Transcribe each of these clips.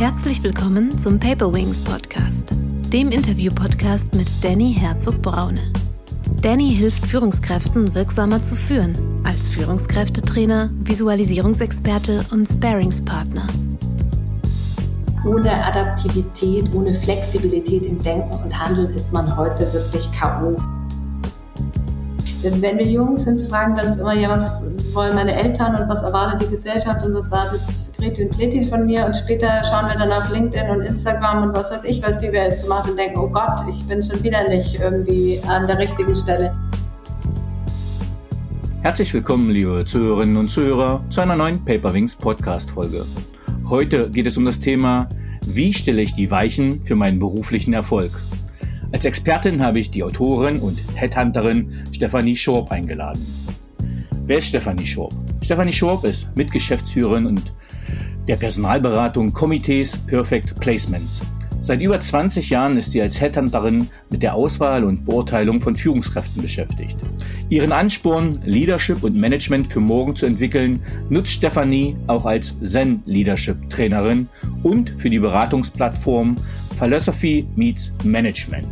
Herzlich willkommen zum Paper Wings Podcast, dem Interview-Podcast mit Danny Herzog-Braune. Danny hilft Führungskräften wirksamer zu führen, als Führungskräftetrainer, Visualisierungsexperte und Sparingspartner. Ohne Adaptivität, ohne Flexibilität im Denken und Handeln ist man heute wirklich K.O. Wenn wir jung sind, fragen wir uns immer, ja, was wollen meine Eltern und was erwartet die Gesellschaft und was erwartet Greti und Pleti von mir und später schauen wir dann auf LinkedIn und Instagram und was weiß ich, was die Welt so macht und denken, oh Gott, ich bin schon wieder nicht irgendwie an der richtigen Stelle. Herzlich willkommen, liebe Zuhörerinnen und Zuhörer, zu einer neuen Paperwings Podcast-Folge. Heute geht es um das Thema, wie stelle ich die Weichen für meinen beruflichen Erfolg? Als Expertin habe ich die Autorin und Headhunterin Stefanie Schorb eingeladen. Wer ist Stefanie Schorb? Stefanie Schorb ist Mitgeschäftsführerin und der Personalberatung Komitees Perfect Placements. Seit über 20 Jahren ist sie als Headhunterin mit der Auswahl und Beurteilung von Führungskräften beschäftigt. Ihren Ansporn, Leadership und Management für morgen zu entwickeln, nutzt Stefanie auch als Zen Leadership Trainerin und für die Beratungsplattform Philosophy Meets Management.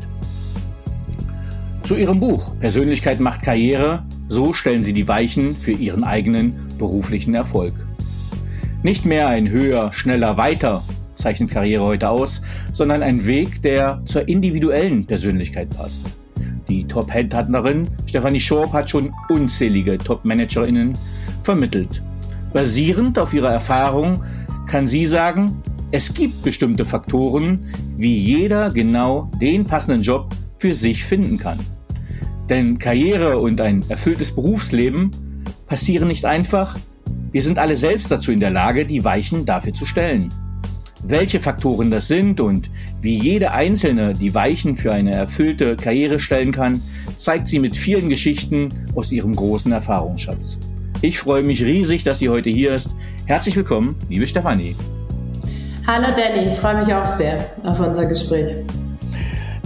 Zu ihrem Buch Persönlichkeit macht Karriere, so stellen sie die Weichen für ihren eigenen beruflichen Erfolg. Nicht mehr ein höher, schneller, weiter zeichnet Karriere heute aus, sondern ein Weg, der zur individuellen Persönlichkeit passt. Die Top-Headhunterin Stefanie Schorb hat schon unzählige Top-ManagerInnen vermittelt. Basierend auf ihrer Erfahrung kann sie sagen, es gibt bestimmte Faktoren, wie jeder genau den passenden Job für sich finden kann. Denn Karriere und ein erfülltes Berufsleben passieren nicht einfach. Wir sind alle selbst dazu in der Lage, die Weichen dafür zu stellen. Welche Faktoren das sind und wie jede einzelne die Weichen für eine erfüllte Karriere stellen kann, zeigt sie mit vielen Geschichten aus ihrem großen Erfahrungsschatz. Ich freue mich riesig, dass sie heute hier ist. Herzlich willkommen, liebe Stefanie. Hallo Danny, ich freue mich auch sehr auf unser Gespräch.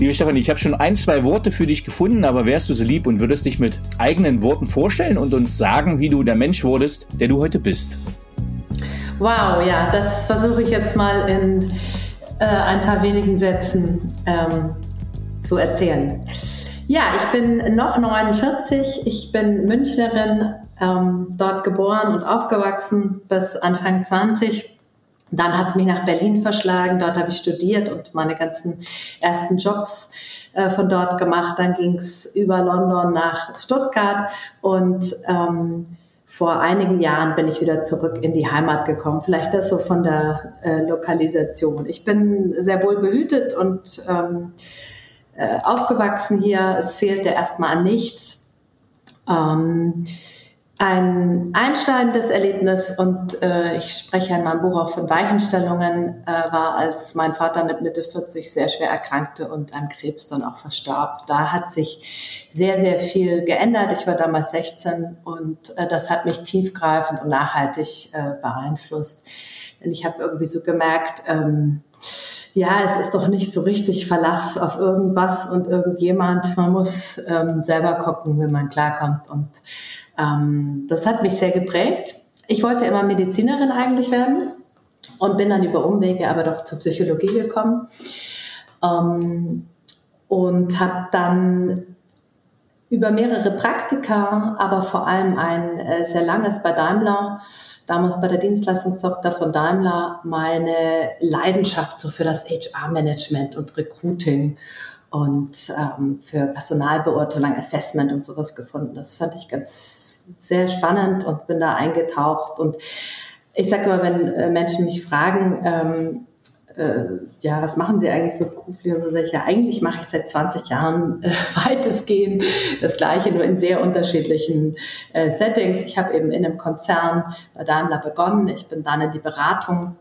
Liebe Stefanie, ich habe schon ein, zwei Worte für dich gefunden, aber wärst du so lieb und würdest dich mit eigenen Worten vorstellen und uns sagen, wie du der Mensch wurdest, der du heute bist? Wow, ja, das versuche ich jetzt mal in äh, ein paar wenigen Sätzen ähm, zu erzählen. Ja, ich bin noch 49, ich bin Münchnerin, ähm, dort geboren und aufgewachsen bis Anfang 20 dann hat es mich nach Berlin verschlagen, dort habe ich studiert und meine ganzen ersten Jobs äh, von dort gemacht. Dann ging es über London nach Stuttgart und ähm, vor einigen Jahren bin ich wieder zurück in die Heimat gekommen. Vielleicht das so von der äh, Lokalisation. Ich bin sehr wohl behütet und ähm, äh, aufgewachsen hier. Es fehlte erstmal an nichts. Ähm, ein einschneidendes Erlebnis und äh, ich spreche in meinem Buch auch von Weichenstellungen, äh, war, als mein Vater mit Mitte 40 sehr schwer erkrankte und an Krebs dann auch verstarb. Da hat sich sehr, sehr viel geändert. Ich war damals 16 und äh, das hat mich tiefgreifend und nachhaltig äh, beeinflusst. Denn ich habe irgendwie so gemerkt, ähm, ja, es ist doch nicht so richtig Verlass auf irgendwas und irgendjemand. Man muss ähm, selber gucken, wie man klarkommt und ähm, das hat mich sehr geprägt. Ich wollte immer Medizinerin eigentlich werden und bin dann über Umwege aber doch zur Psychologie gekommen ähm, und habe dann über mehrere Praktika, aber vor allem ein äh, sehr langes bei Daimler, damals bei der Dienstleistungstochter von Daimler, meine Leidenschaft so für das HR-Management und Recruiting und ähm, für Personalbeurteilung, Assessment und sowas gefunden. Das fand ich ganz sehr spannend und bin da eingetaucht. Und ich sage immer, wenn äh, Menschen mich fragen, ähm, äh, ja, was machen Sie eigentlich so beruflich? Und so sage ich, ja, eigentlich mache ich seit 20 Jahren äh, weitestgehend das Gleiche, nur in sehr unterschiedlichen äh, Settings. Ich habe eben in einem Konzern bei Daimler begonnen. Ich bin dann in die Beratung,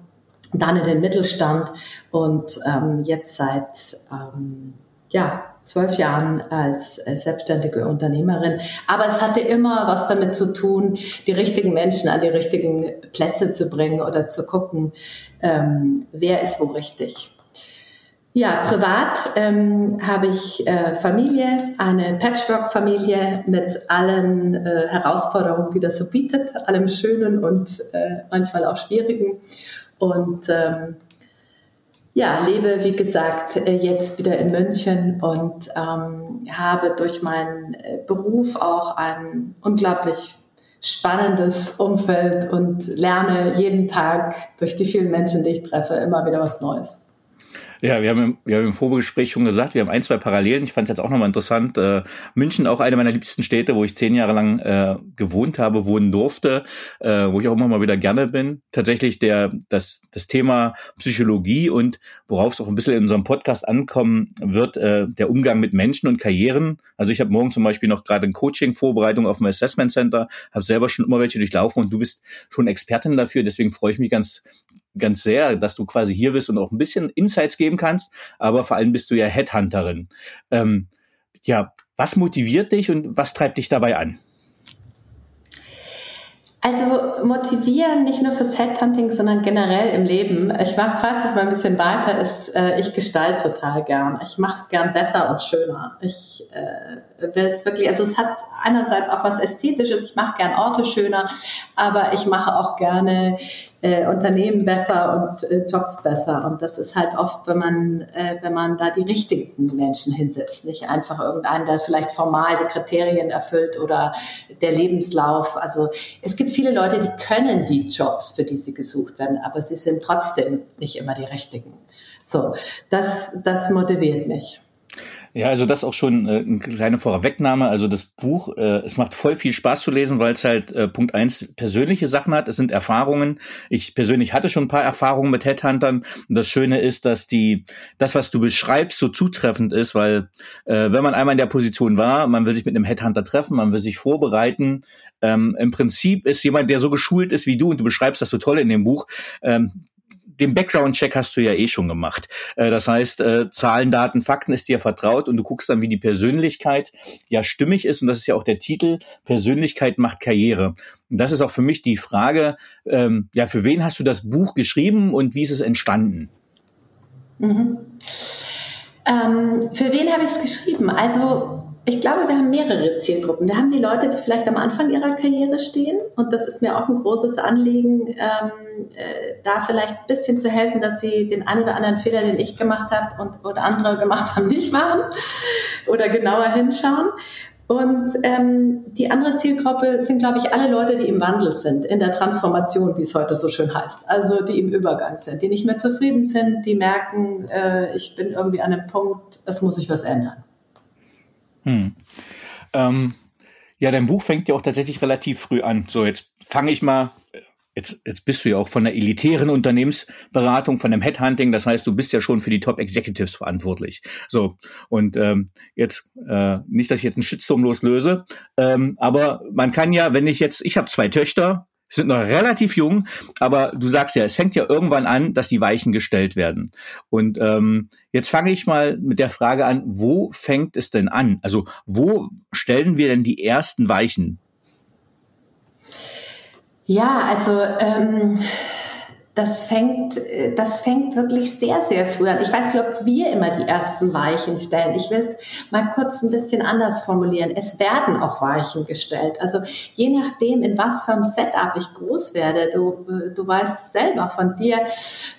dann in den Mittelstand und ähm, jetzt seit ähm, ja, zwölf Jahren als äh, selbstständige Unternehmerin. Aber es hatte immer was damit zu tun, die richtigen Menschen an die richtigen Plätze zu bringen oder zu gucken, ähm, wer ist wo richtig. Ja, privat ähm, habe ich äh, Familie, eine Patchwork-Familie mit allen äh, Herausforderungen, die das so bietet, allem Schönen und äh, manchmal auch Schwierigen. Und ähm, Ja, lebe, wie gesagt, äh, jetzt wieder in München und ähm, habe durch meinen äh, Beruf auch ein unglaublich spannendes Umfeld und lerne jeden Tag durch die vielen Menschen, die ich treffe, immer wieder was Neues. Ja, wir haben, im, wir haben im Vorgespräch schon gesagt, wir haben ein, zwei Parallelen. Ich fand es jetzt auch nochmal interessant. Äh, München, auch eine meiner liebsten Städte, wo ich zehn Jahre lang äh, gewohnt habe, wohnen durfte, äh, wo ich auch immer mal wieder gerne bin. Tatsächlich der, das, das Thema Psychologie und worauf es auch ein bisschen in unserem Podcast ankommen wird, äh, der Umgang mit Menschen und Karrieren. Also ich habe morgen zum Beispiel noch gerade ein Coaching-Vorbereitung auf dem Assessment Center, habe selber schon immer welche durchlaufen und du bist schon Expertin dafür. Deswegen freue ich mich ganz ganz sehr, dass du quasi hier bist und auch ein bisschen Insights geben kannst, aber vor allem bist du ja Headhunterin. Ähm, ja, was motiviert dich und was treibt dich dabei an? Also motivieren nicht nur fürs Headhunting, sondern generell im Leben. Ich fasse es mal ein bisschen weiter, ist, äh, ich gestalte total gern. Ich mache es gern besser und schöner. Ich äh, will es wirklich, also es hat einerseits auch was Ästhetisches, ich mache gern Orte schöner, aber ich mache auch gerne äh, Unternehmen besser und äh, Jobs besser. Und das ist halt oft, wenn man, äh, wenn man da die richtigen Menschen hinsetzt, nicht einfach irgendeinen, der vielleicht formal die Kriterien erfüllt oder der Lebenslauf. Also es gibt viele Leute, die können die Jobs, für die sie gesucht werden, aber sie sind trotzdem nicht immer die richtigen. So, das, das motiviert mich. Ja, also das auch schon äh, eine kleine Vorwegnahme. Also das Buch, äh, es macht voll viel Spaß zu lesen, weil es halt äh, Punkt eins persönliche Sachen hat. Es sind Erfahrungen. Ich persönlich hatte schon ein paar Erfahrungen mit Headhuntern. Und das Schöne ist, dass die, das, was du beschreibst, so zutreffend ist, weil äh, wenn man einmal in der Position war, man will sich mit einem Headhunter treffen, man will sich vorbereiten. Ähm, Im Prinzip ist jemand, der so geschult ist wie du, und du beschreibst das so toll in dem Buch, ähm, den Background-Check hast du ja eh schon gemacht. Äh, das heißt, äh, Zahlen, Daten, Fakten ist dir vertraut und du guckst dann, wie die Persönlichkeit ja stimmig ist. Und das ist ja auch der Titel, Persönlichkeit macht Karriere. Und das ist auch für mich die Frage, ähm, ja, für wen hast du das Buch geschrieben und wie ist es entstanden? Mhm. Ähm, für wen habe ich es geschrieben? Also ich glaube, wir haben mehrere Zielgruppen. Wir haben die Leute, die vielleicht am Anfang ihrer Karriere stehen. Und das ist mir auch ein großes Anliegen, ähm, äh, da vielleicht ein bisschen zu helfen, dass sie den einen oder anderen Fehler, den ich gemacht habe und oder andere gemacht haben, nicht machen oder genauer hinschauen. Und ähm, die andere Zielgruppe sind, glaube ich, alle Leute, die im Wandel sind, in der Transformation, wie es heute so schön heißt. Also die im Übergang sind, die nicht mehr zufrieden sind, die merken, äh, ich bin irgendwie an einem Punkt, es muss sich was ändern. Hm. Ähm, ja, dein Buch fängt ja auch tatsächlich relativ früh an. So, jetzt fange ich mal. Jetzt, jetzt bist du ja auch von der elitären Unternehmensberatung, von dem Headhunting. Das heißt, du bist ja schon für die Top Executives verantwortlich. So und ähm, jetzt äh, nicht, dass ich jetzt einen Shitstorm loslöse, ähm, aber man kann ja, wenn ich jetzt, ich habe zwei Töchter, sind noch relativ jung, aber du sagst ja, es fängt ja irgendwann an, dass die Weichen gestellt werden. Und ähm, jetzt fange ich mal mit der Frage an, wo fängt es denn an? Also wo stellen wir denn die ersten Weichen? Ja, also ähm, das fängt, äh, das fängt wirklich sehr, sehr früh an. Ich weiß nicht, ob wir immer die ersten Weichen stellen. Ich will es mal kurz ein bisschen anders formulieren. Es werden auch Weichen gestellt. Also je nachdem, in was für einem Setup ich groß werde, du, äh, du weißt selber von dir,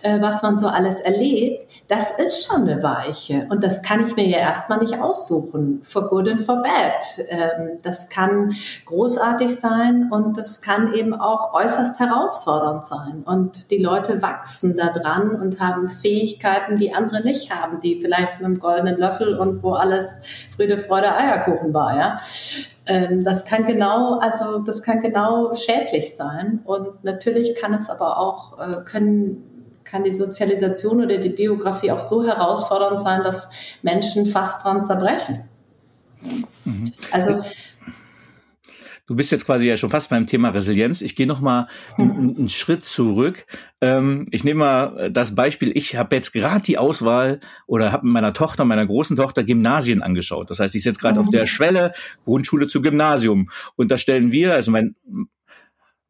äh, was man so alles erlebt, das ist schon eine Weiche. Und das kann ich mir ja erstmal nicht aussuchen. For good and for bad. Ähm, das kann großartig sein und das kann eben auch äußerst herausfordernd sein. Und die Leute wachsen da dran und haben Fähigkeiten, die andere nicht haben, die vielleicht mit einem goldenen Löffel und wo alles Friede, Freude, Eierkuchen war, ja. Ähm, das kann genau, also das kann genau schädlich sein. Und natürlich kann es aber auch, äh, können kann die Sozialisation oder die Biografie auch so herausfordernd sein, dass Menschen fast dran zerbrechen. Mhm. Also Du bist jetzt quasi ja schon fast beim Thema Resilienz. Ich gehe noch mal einen, einen Schritt zurück. Ähm, ich nehme mal das Beispiel. Ich habe jetzt gerade die Auswahl oder habe mit meiner Tochter, meiner großen Tochter Gymnasien angeschaut. Das heißt, ich sitze gerade mhm. auf der Schwelle Grundschule zu Gymnasium. Und da stellen wir, also mein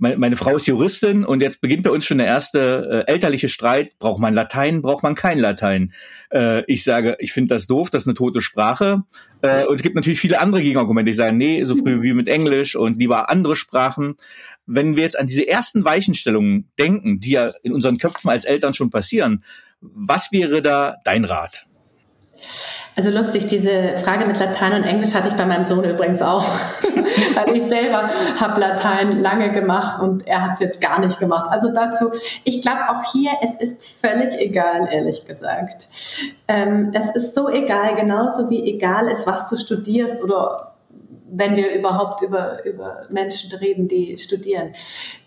meine, meine Frau ist Juristin und jetzt beginnt bei uns schon der erste äh, elterliche Streit. Braucht man Latein, braucht man kein Latein? Äh, ich sage, ich finde das doof, das ist eine tote Sprache. Äh, und es gibt natürlich viele andere Gegenargumente. Ich sage, nee, so früh wie mit Englisch und lieber andere Sprachen. Wenn wir jetzt an diese ersten Weichenstellungen denken, die ja in unseren Köpfen als Eltern schon passieren, Was wäre da dein Rat? Also lustig, diese Frage mit Latein und Englisch hatte ich bei meinem Sohn übrigens auch. Weil ich selber habe Latein lange gemacht und er hat es jetzt gar nicht gemacht. Also dazu, ich glaube auch hier, es ist völlig egal, ehrlich gesagt. Ähm, es ist so egal, genauso wie egal ist, was du studierst oder wenn wir überhaupt über, über Menschen reden, die studieren.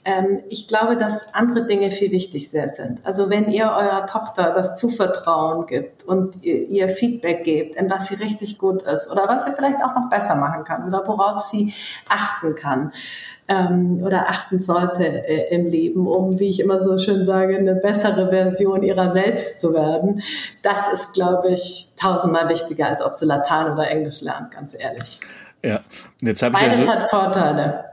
Ähm, ich glaube, dass andere Dinge viel wichtiger sind. Also wenn ihr eurer Tochter das Zuvertrauen gibt und ihr, ihr Feedback gebt, in was sie richtig gut ist oder was sie vielleicht auch noch besser machen kann oder worauf sie achten kann ähm, oder achten sollte äh, im Leben, um, wie ich immer so schön sage, eine bessere Version ihrer selbst zu werden, das ist, glaube ich, tausendmal wichtiger, als ob sie Latein oder Englisch lernt, ganz ehrlich. Ja, jetzt habe ich Beides ja so, hat Vorteile.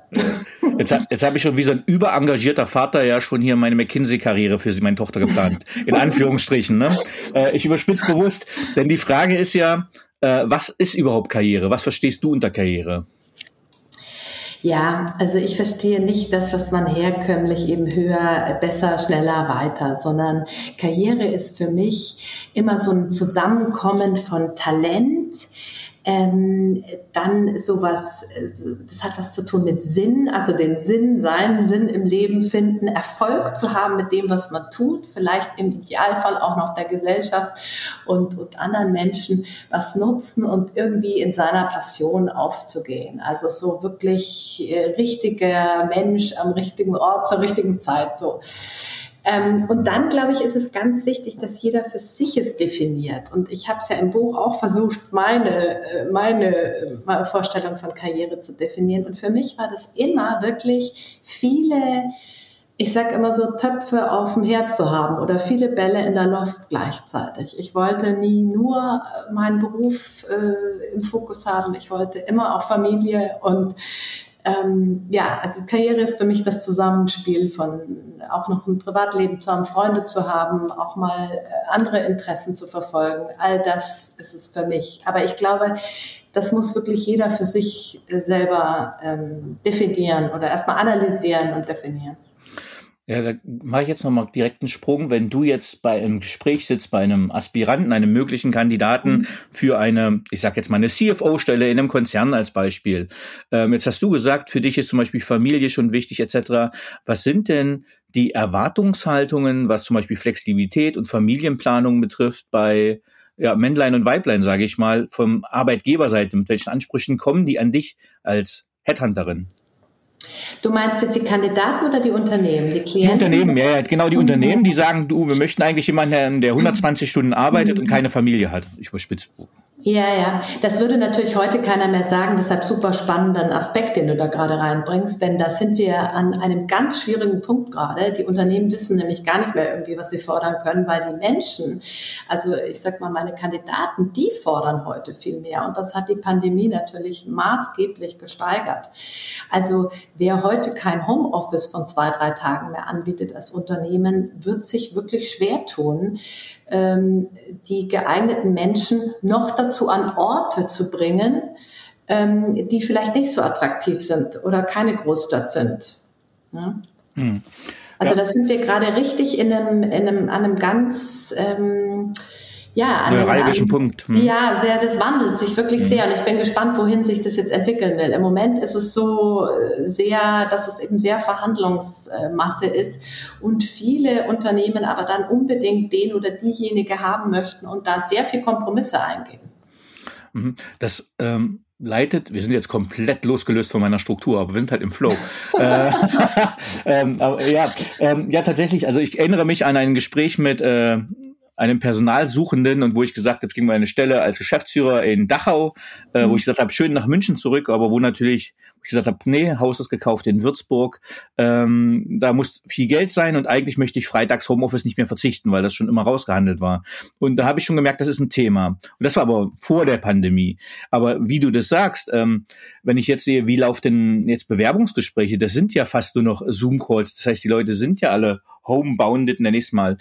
Jetzt, jetzt habe ich schon wie so ein überengagierter Vater ja schon hier meine McKinsey-Karriere für sie, meine Tochter geplant. In Anführungsstrichen. Ne? Äh, ich überspitze bewusst, denn die Frage ist ja, äh, was ist überhaupt Karriere? Was verstehst du unter Karriere? Ja, also ich verstehe nicht das, was man herkömmlich eben höher, besser, schneller, weiter, sondern Karriere ist für mich immer so ein Zusammenkommen von Talent, ähm, dann sowas, das hat was zu tun mit Sinn, also den Sinn, seinen Sinn im Leben finden, Erfolg zu haben mit dem, was man tut, vielleicht im Idealfall auch noch der Gesellschaft und, und anderen Menschen was nutzen und irgendwie in seiner Passion aufzugehen. Also so wirklich äh, richtiger Mensch am richtigen Ort zur richtigen Zeit so. Ähm, und dann, glaube ich, ist es ganz wichtig, dass jeder für sich es definiert. Und ich habe es ja im Buch auch versucht, meine, äh, meine, meine Vorstellung von Karriere zu definieren. Und für mich war das immer wirklich viele, ich sage immer so, Töpfe auf dem Herd zu haben oder viele Bälle in der Luft gleichzeitig. Ich wollte nie nur äh, meinen Beruf äh, im Fokus haben. Ich wollte immer auch Familie und ähm, ja, also Karriere ist für mich das Zusammenspiel von auch noch ein Privatleben zu haben, Freunde zu haben, auch mal äh, andere Interessen zu verfolgen. All das ist es für mich. Aber ich glaube, das muss wirklich jeder für sich selber ähm, definieren oder erstmal analysieren und definieren. Ja, da mache ich jetzt nochmal direkt einen Sprung. Wenn du jetzt bei einem Gespräch sitzt, bei einem Aspiranten, einem möglichen Kandidaten mhm. für eine, ich sag jetzt mal eine CFO-Stelle in einem Konzern als Beispiel. Ähm, jetzt hast du gesagt, für dich ist zum Beispiel Familie schon wichtig etc. Was sind denn die Erwartungshaltungen, was zum Beispiel Flexibilität und Familienplanung betrifft bei ja, Männlein und Weiblein, sage ich mal, vom Arbeitgeberseite? Mit welchen Ansprüchen kommen die an dich als Headhunterin? Du meinst jetzt die Kandidaten oder die Unternehmen, die Klienten? Die Unternehmen, ja, ja genau, die mhm. Unternehmen, die sagen, du, wir möchten eigentlich jemanden, der 120 Stunden arbeitet mhm. und keine Familie hat. Ich überspitze. Ja, ja, das würde natürlich heute keiner mehr sagen, deshalb super spannenden Aspekt, den du da gerade reinbringst, denn da sind wir an einem ganz schwierigen Punkt gerade. Die Unternehmen wissen nämlich gar nicht mehr irgendwie, was sie fordern können, weil die Menschen, also ich sag mal, meine Kandidaten, die fordern heute viel mehr und das hat die Pandemie natürlich maßgeblich gesteigert. Also wer heute kein Homeoffice von zwei, drei Tagen mehr anbietet als Unternehmen, wird sich wirklich schwer tun, ähm, die geeigneten Menschen noch dazu an Orte zu bringen, ähm, die vielleicht nicht so attraktiv sind oder keine Großstadt sind. Ja? Hm. Also ja. da sind wir gerade richtig in einem, in einem, an einem ganz ähm, ja, an neuralgischen Punkt. Hm. Ja, sehr, das wandelt sich wirklich hm. sehr und ich bin gespannt, wohin sich das jetzt entwickeln will. Im Moment ist es so äh, sehr, dass es eben sehr Verhandlungsmasse ist und viele Unternehmen aber dann unbedingt den oder diejenige haben möchten und da sehr viel Kompromisse eingehen. Mhm. Das ähm, leitet, wir sind jetzt komplett losgelöst von meiner Struktur, aber wir sind halt im Flow. äh, ähm, aber, ja, ähm, ja, tatsächlich, also ich erinnere mich an ein Gespräch mit äh, einem Personalsuchenden und wo ich gesagt habe, ich ging mal eine Stelle als Geschäftsführer in Dachau, äh, mhm. wo ich gesagt habe, schön nach München zurück, aber wo natürlich wo ich gesagt habe, nee, Haus ist gekauft in Würzburg, ähm, da muss viel Geld sein und eigentlich möchte ich freitags Homeoffice nicht mehr verzichten, weil das schon immer rausgehandelt war. Und da habe ich schon gemerkt, das ist ein Thema. Und das war aber vor der Pandemie. Aber wie du das sagst, ähm, wenn ich jetzt sehe, wie laufen denn jetzt Bewerbungsgespräche, das sind ja fast nur noch Zoom-Calls. Das heißt, die Leute sind ja alle homebounded, nenne ich es mal.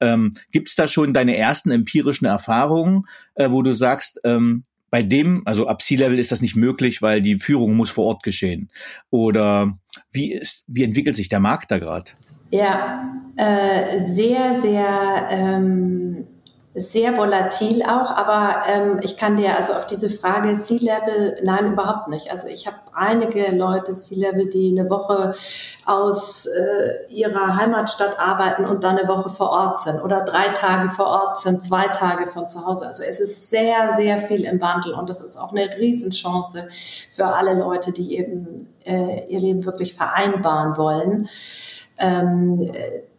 Ähm, Gibt es da schon deine ersten empirischen Erfahrungen, äh, wo du sagst, ähm, bei dem, also ab C-Level ist das nicht möglich, weil die Führung muss vor Ort geschehen. Oder wie ist, wie entwickelt sich der Markt da gerade? Ja, äh, sehr, sehr ähm, sehr volatil auch, aber ähm, ich kann dir also auf diese Frage Sea-Level, nein, überhaupt nicht. Also ich habe einige Leute Sea-Level, die eine Woche aus äh, ihrer Heimatstadt arbeiten und dann eine Woche vor Ort sind oder drei Tage vor Ort sind, zwei Tage von zu Hause. Also es ist sehr, sehr viel im Wandel und das ist auch eine Riesenchance für alle Leute, die eben äh, ihr Leben wirklich vereinbaren wollen. Ähm,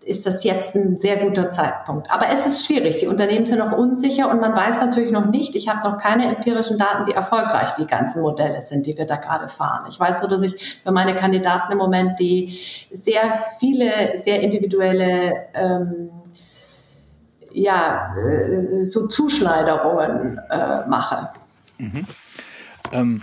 ist das jetzt ein sehr guter Zeitpunkt. Aber es ist schwierig. Die Unternehmen sind noch unsicher und man weiß natürlich noch nicht, ich habe noch keine empirischen Daten, wie erfolgreich die ganzen Modelle sind, die wir da gerade fahren. Ich weiß nur, dass ich für meine Kandidaten im Moment die sehr viele, sehr individuelle ähm, ja, äh, so Zuschneiderungen äh, mache. Mhm. Ähm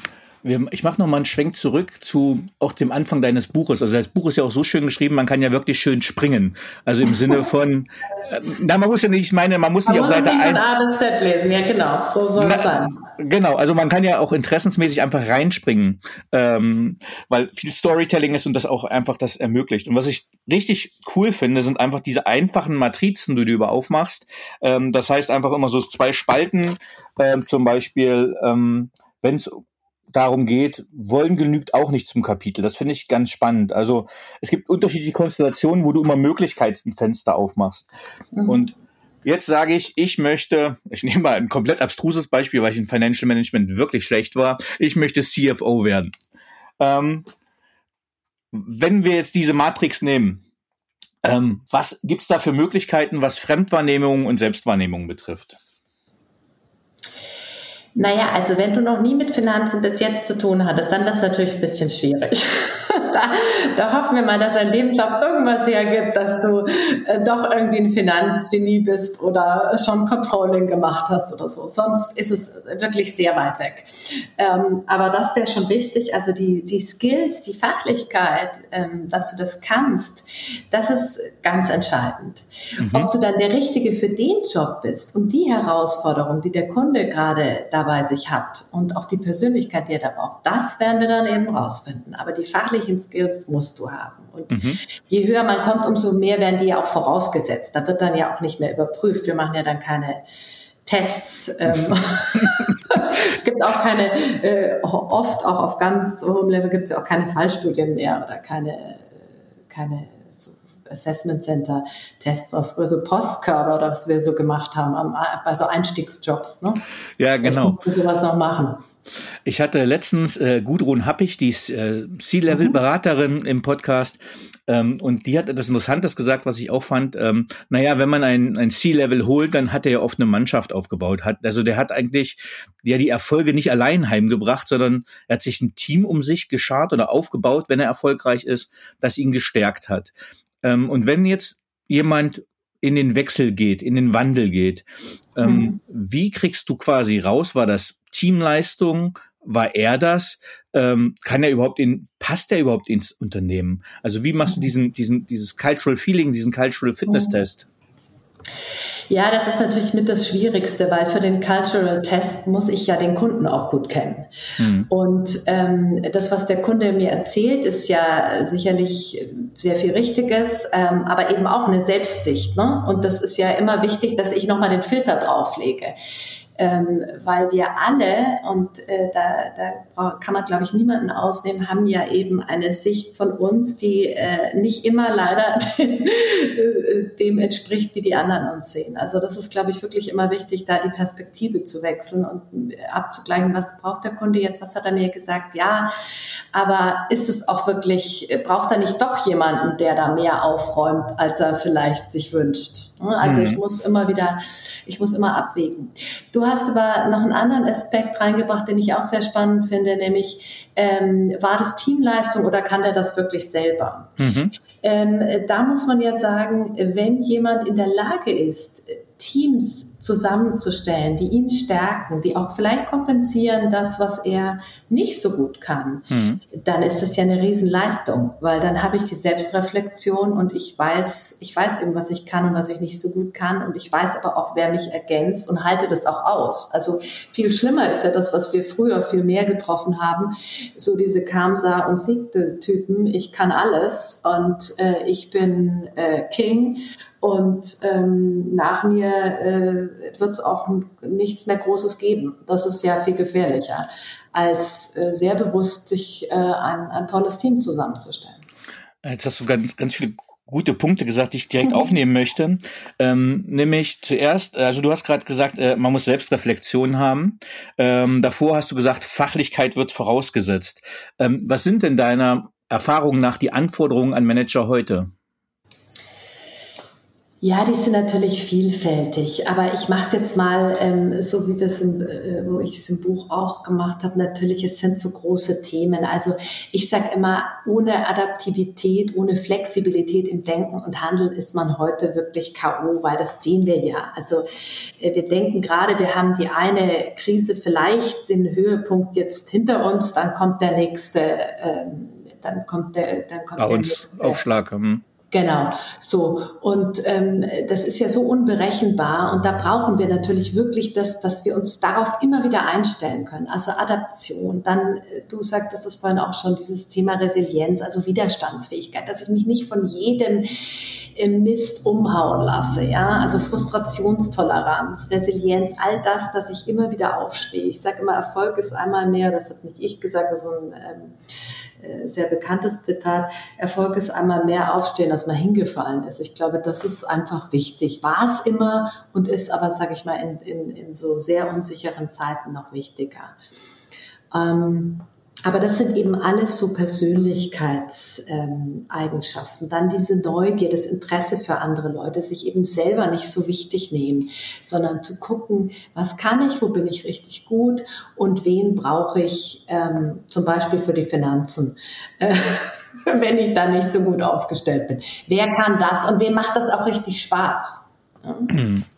ich mache noch mal einen Schwenk zurück zu auch dem Anfang deines Buches. Also das Buch ist ja auch so schön geschrieben, man kann ja wirklich schön springen. Also im Sinne von, äh, na, man muss ja nicht, ich meine, man muss man nicht muss auf Seite 1. A bis Z lesen, ja genau, so soll es sein. Genau, also man kann ja auch interessensmäßig einfach reinspringen, ähm, weil viel Storytelling ist und das auch einfach das ermöglicht. Und was ich richtig cool finde, sind einfach diese einfachen Matrizen, die du über aufmachst. Ähm, das heißt einfach immer so zwei Spalten, ähm, zum Beispiel, ähm, wenn es darum geht, wollen genügt auch nicht zum Kapitel. Das finde ich ganz spannend. Also es gibt unterschiedliche Konstellationen, wo du immer Möglichkeitsfenster aufmachst. Mhm. Und jetzt sage ich, ich möchte, ich nehme mal ein komplett abstruses Beispiel, weil ich in Financial Management wirklich schlecht war. Ich möchte CFO werden. Ähm, wenn wir jetzt diese Matrix nehmen, ähm, was gibt's da für Möglichkeiten, was Fremdwahrnehmung und Selbstwahrnehmung betrifft? Naja, also wenn du noch nie mit Finanzen bis jetzt zu tun hattest, dann wird es natürlich ein bisschen schwierig. da, da hoffen wir mal, dass ein Lebenslauf irgendwas hergibt, dass du äh, doch irgendwie ein Finanzgenie bist oder schon Controlling gemacht hast oder so. Sonst ist es wirklich sehr weit weg. Ähm, aber das wäre schon wichtig. Also die, die Skills, die Fachlichkeit, ähm, dass du das kannst, das ist ganz entscheidend. Mhm. Ob du dann der Richtige für den Job bist und die Herausforderung, die der Kunde gerade dabei bei sich hat und auch die Persönlichkeit, die er da braucht, das werden wir dann eben rausfinden. Aber die fachlichen Skills musst du haben. Und mhm. je höher man kommt, umso mehr werden die ja auch vorausgesetzt. Da wird dann ja auch nicht mehr überprüft. Wir machen ja dann keine Tests. Ähm. es gibt auch keine, äh, oft auch auf ganz hohem Level gibt es ja auch keine Fallstudien mehr oder keine, keine Assessment Center Tests, war früher so Postkörper oder was wir so gemacht haben, bei so Einstiegsjobs. Ne? Ja, genau. Ich sowas noch machen. Ich hatte letztens äh, Gudrun Happig, die ist äh, C-Level-Beraterin mhm. im Podcast, ähm, und die hat etwas Interessantes gesagt, was ich auch fand. Ähm, naja, wenn man ein, ein C-Level holt, dann hat er ja oft eine Mannschaft aufgebaut. Hat, also der hat eigentlich ja die Erfolge nicht allein heimgebracht, sondern er hat sich ein Team um sich geschart oder aufgebaut, wenn er erfolgreich ist, das ihn gestärkt hat. Ähm, und wenn jetzt jemand in den Wechsel geht, in den Wandel geht, ähm, mhm. wie kriegst du quasi raus, war das Teamleistung, war er das? Ähm, kann er überhaupt in, passt er überhaupt ins Unternehmen? Also wie machst du mhm. diesen, diesen, dieses Cultural Feeling, diesen Cultural Fitness Test? Ja, das ist natürlich mit das Schwierigste, weil für den Cultural Test muss ich ja den Kunden auch gut kennen. Mhm. Und ähm, das, was der Kunde mir erzählt, ist ja sicherlich sehr viel Richtiges, ähm, aber eben auch eine Selbstsicht. Ne? Und das ist ja immer wichtig, dass ich nochmal den Filter drauflege ähm, weil wir alle, und äh, da, da kann man, glaube ich, niemanden ausnehmen, haben ja eben eine Sicht von uns, die äh, nicht immer leider dem entspricht, wie die anderen uns sehen. Also das ist, glaube ich, wirklich immer wichtig, da die Perspektive zu wechseln und abzugleichen, was braucht der Kunde jetzt, was hat er mir gesagt, ja, aber ist es auch wirklich, braucht er nicht doch jemanden, der da mehr aufräumt, als er vielleicht sich wünscht? Also mhm. ich muss immer wieder, ich muss immer abwägen. Du hast aber noch einen anderen Aspekt reingebracht, den ich auch sehr spannend finde, nämlich ähm, war das Teamleistung oder kann der das wirklich selber? Mhm. Ähm, da muss man ja sagen, wenn jemand in der Lage ist, Teams zusammenzustellen, die ihn stärken, die auch vielleicht kompensieren das, was er nicht so gut kann, mhm. dann ist es ja eine Riesenleistung, weil dann habe ich die Selbstreflexion und ich weiß, ich weiß eben, was ich kann und was ich nicht so gut kann und ich weiß aber auch, wer mich ergänzt und halte das auch aus. Also viel schlimmer ist ja das, was wir früher viel mehr getroffen haben, so diese Kamsa und Siegte Typen, ich kann alles und äh, ich bin äh, King und ähm, nach mir äh, wird es auch nichts mehr Großes geben. Das ist ja viel gefährlicher, als äh, sehr bewusst sich äh, ein, ein tolles Team zusammenzustellen. Jetzt hast du ganz, ganz viele gute Punkte gesagt, die ich direkt mhm. aufnehmen möchte. Ähm, nämlich zuerst, also du hast gerade gesagt, äh, man muss Selbstreflexion haben. Ähm, davor hast du gesagt, Fachlichkeit wird vorausgesetzt. Ähm, was sind denn deiner Erfahrung nach die Anforderungen an Manager heute? Ja, die sind natürlich vielfältig, aber ich mache es jetzt mal ähm, so, wie wir äh, wo ich es im Buch auch gemacht habe. Natürlich, es sind so große Themen. Also ich sage immer, ohne Adaptivität, ohne Flexibilität im Denken und Handeln ist man heute wirklich KO, weil das sehen wir ja. Also äh, wir denken gerade, wir haben die eine Krise vielleicht den Höhepunkt jetzt hinter uns, dann kommt der nächste, ähm, dann kommt der, dann kommt Bei der uns nächste. Aufschlag. Hm. Genau, so. Und ähm, das ist ja so unberechenbar und da brauchen wir natürlich wirklich das, dass wir uns darauf immer wieder einstellen können. Also Adaption, dann, äh, du sagtest es vorhin auch schon, dieses Thema Resilienz, also Widerstandsfähigkeit, dass ich mich nicht von jedem äh, Mist umhauen lasse, ja, also Frustrationstoleranz, Resilienz, all das, dass ich immer wieder aufstehe. Ich sage immer, Erfolg ist einmal mehr, das hat nicht ich gesagt, das ein ähm, äh, sehr bekanntes Zitat, Erfolg ist einmal mehr aufstehen, als man hingefallen ist. Ich glaube, das ist einfach wichtig. War es immer und ist aber, sage ich mal, in, in, in so sehr unsicheren Zeiten noch wichtiger. Ähm, aber das sind eben alles so Persönlichkeitseigenschaften. Dann diese Neugier, das Interesse für andere Leute, sich eben selber nicht so wichtig nehmen, sondern zu gucken, was kann ich, wo bin ich richtig gut und wen brauche ich ähm, zum Beispiel für die Finanzen. Äh, wenn ich da nicht so gut aufgestellt bin. Wer kann das und wem macht das auch richtig Spaß? Ja?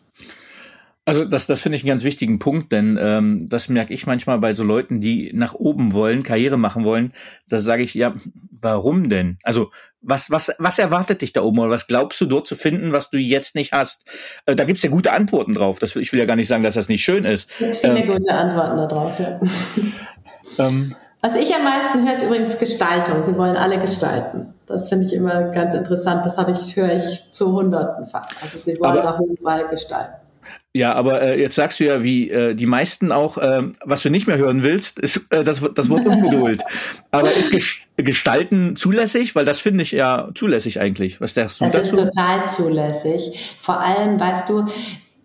Also das, das finde ich einen ganz wichtigen Punkt, denn ähm, das merke ich manchmal bei so Leuten, die nach oben wollen, Karriere machen wollen. Da sage ich, ja, warum denn? Also was, was, was erwartet dich da oben oder was glaubst du dort zu finden, was du jetzt nicht hast? Äh, da gibt's ja gute Antworten drauf. Das, ich will ja gar nicht sagen, dass das nicht schön ist. Es gibt viele ähm, gute Antworten darauf, ja. Ähm, was ich am meisten höre, ist übrigens Gestaltung. Sie wollen alle gestalten. Das finde ich immer ganz interessant. Das habe ich, höre ich zu hundertenfach. Also sie wollen aber, nach Hochwahl gestalten. Ja, aber äh, jetzt sagst du ja, wie äh, die meisten auch, äh, was du nicht mehr hören willst, ist äh, das, das Wort Ungeduld. aber ist Gestalten zulässig? Weil das finde ich ja zulässig eigentlich. Was denkst du das dazu? Das ist total zulässig. Vor allem, weißt du,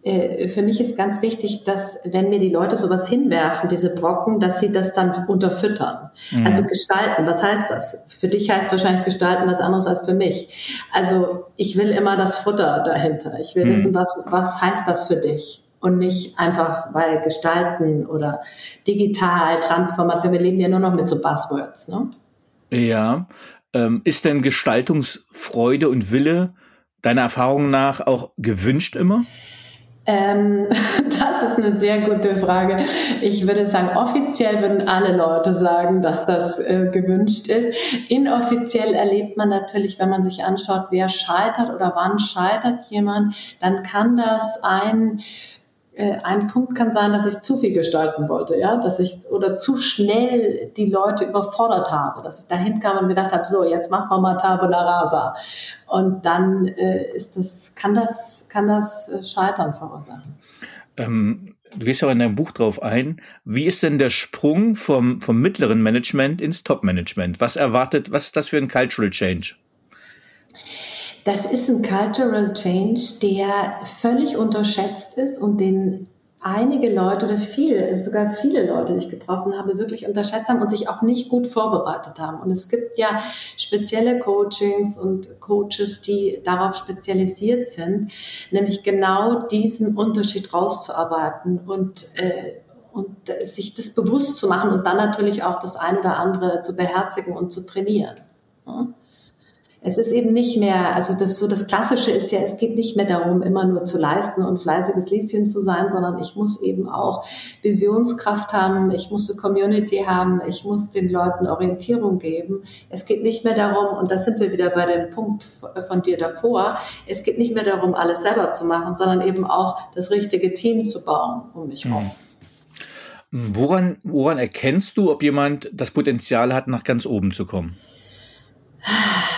für mich ist ganz wichtig, dass wenn mir die Leute sowas hinwerfen, diese Brocken, dass sie das dann unterfüttern. Mhm. Also gestalten, was heißt das? Für dich heißt wahrscheinlich gestalten was anderes als für mich. Also ich will immer das Futter dahinter. Ich will mhm. wissen, was, was heißt das für dich? Und nicht einfach, weil gestalten oder digital, Transformation, wir leben ja nur noch mit so Buzzwords. Ne? Ja. Ähm, ist denn Gestaltungsfreude und Wille deiner Erfahrung nach auch gewünscht immer? Ähm, das ist eine sehr gute Frage. Ich würde sagen, offiziell würden alle Leute sagen, dass das äh, gewünscht ist. Inoffiziell erlebt man natürlich, wenn man sich anschaut, wer scheitert oder wann scheitert jemand, dann kann das ein ein Punkt kann sein, dass ich zu viel gestalten wollte, ja, dass ich oder zu schnell die Leute überfordert habe, dass ich dahin kam und gedacht habe, so jetzt machen wir mal Tabula Rasa und dann äh, ist das kann das kann das äh, Scheitern verursachen. Ähm, du gehst ja auch in deinem Buch drauf ein. Wie ist denn der Sprung vom vom mittleren Management ins Top Management? Was erwartet? Was ist das für ein Cultural Change? Das ist ein Cultural Change, der völlig unterschätzt ist und den einige Leute oder viele, sogar viele Leute, die ich getroffen habe, wirklich unterschätzt haben und sich auch nicht gut vorbereitet haben. Und es gibt ja spezielle Coachings und Coaches, die darauf spezialisiert sind, nämlich genau diesen Unterschied rauszuarbeiten und äh, und sich das bewusst zu machen und dann natürlich auch das ein oder andere zu beherzigen und zu trainieren. Es ist eben nicht mehr, also das so das Klassische ist ja, es geht nicht mehr darum, immer nur zu leisten und fleißiges Lieschen zu sein, sondern ich muss eben auch Visionskraft haben, ich muss eine Community haben, ich muss den Leuten Orientierung geben. Es geht nicht mehr darum, und da sind wir wieder bei dem Punkt von dir davor, es geht nicht mehr darum, alles selber zu machen, sondern eben auch das richtige Team zu bauen um mich herum. Hm. Woran, woran erkennst du, ob jemand das Potenzial hat, nach ganz oben zu kommen?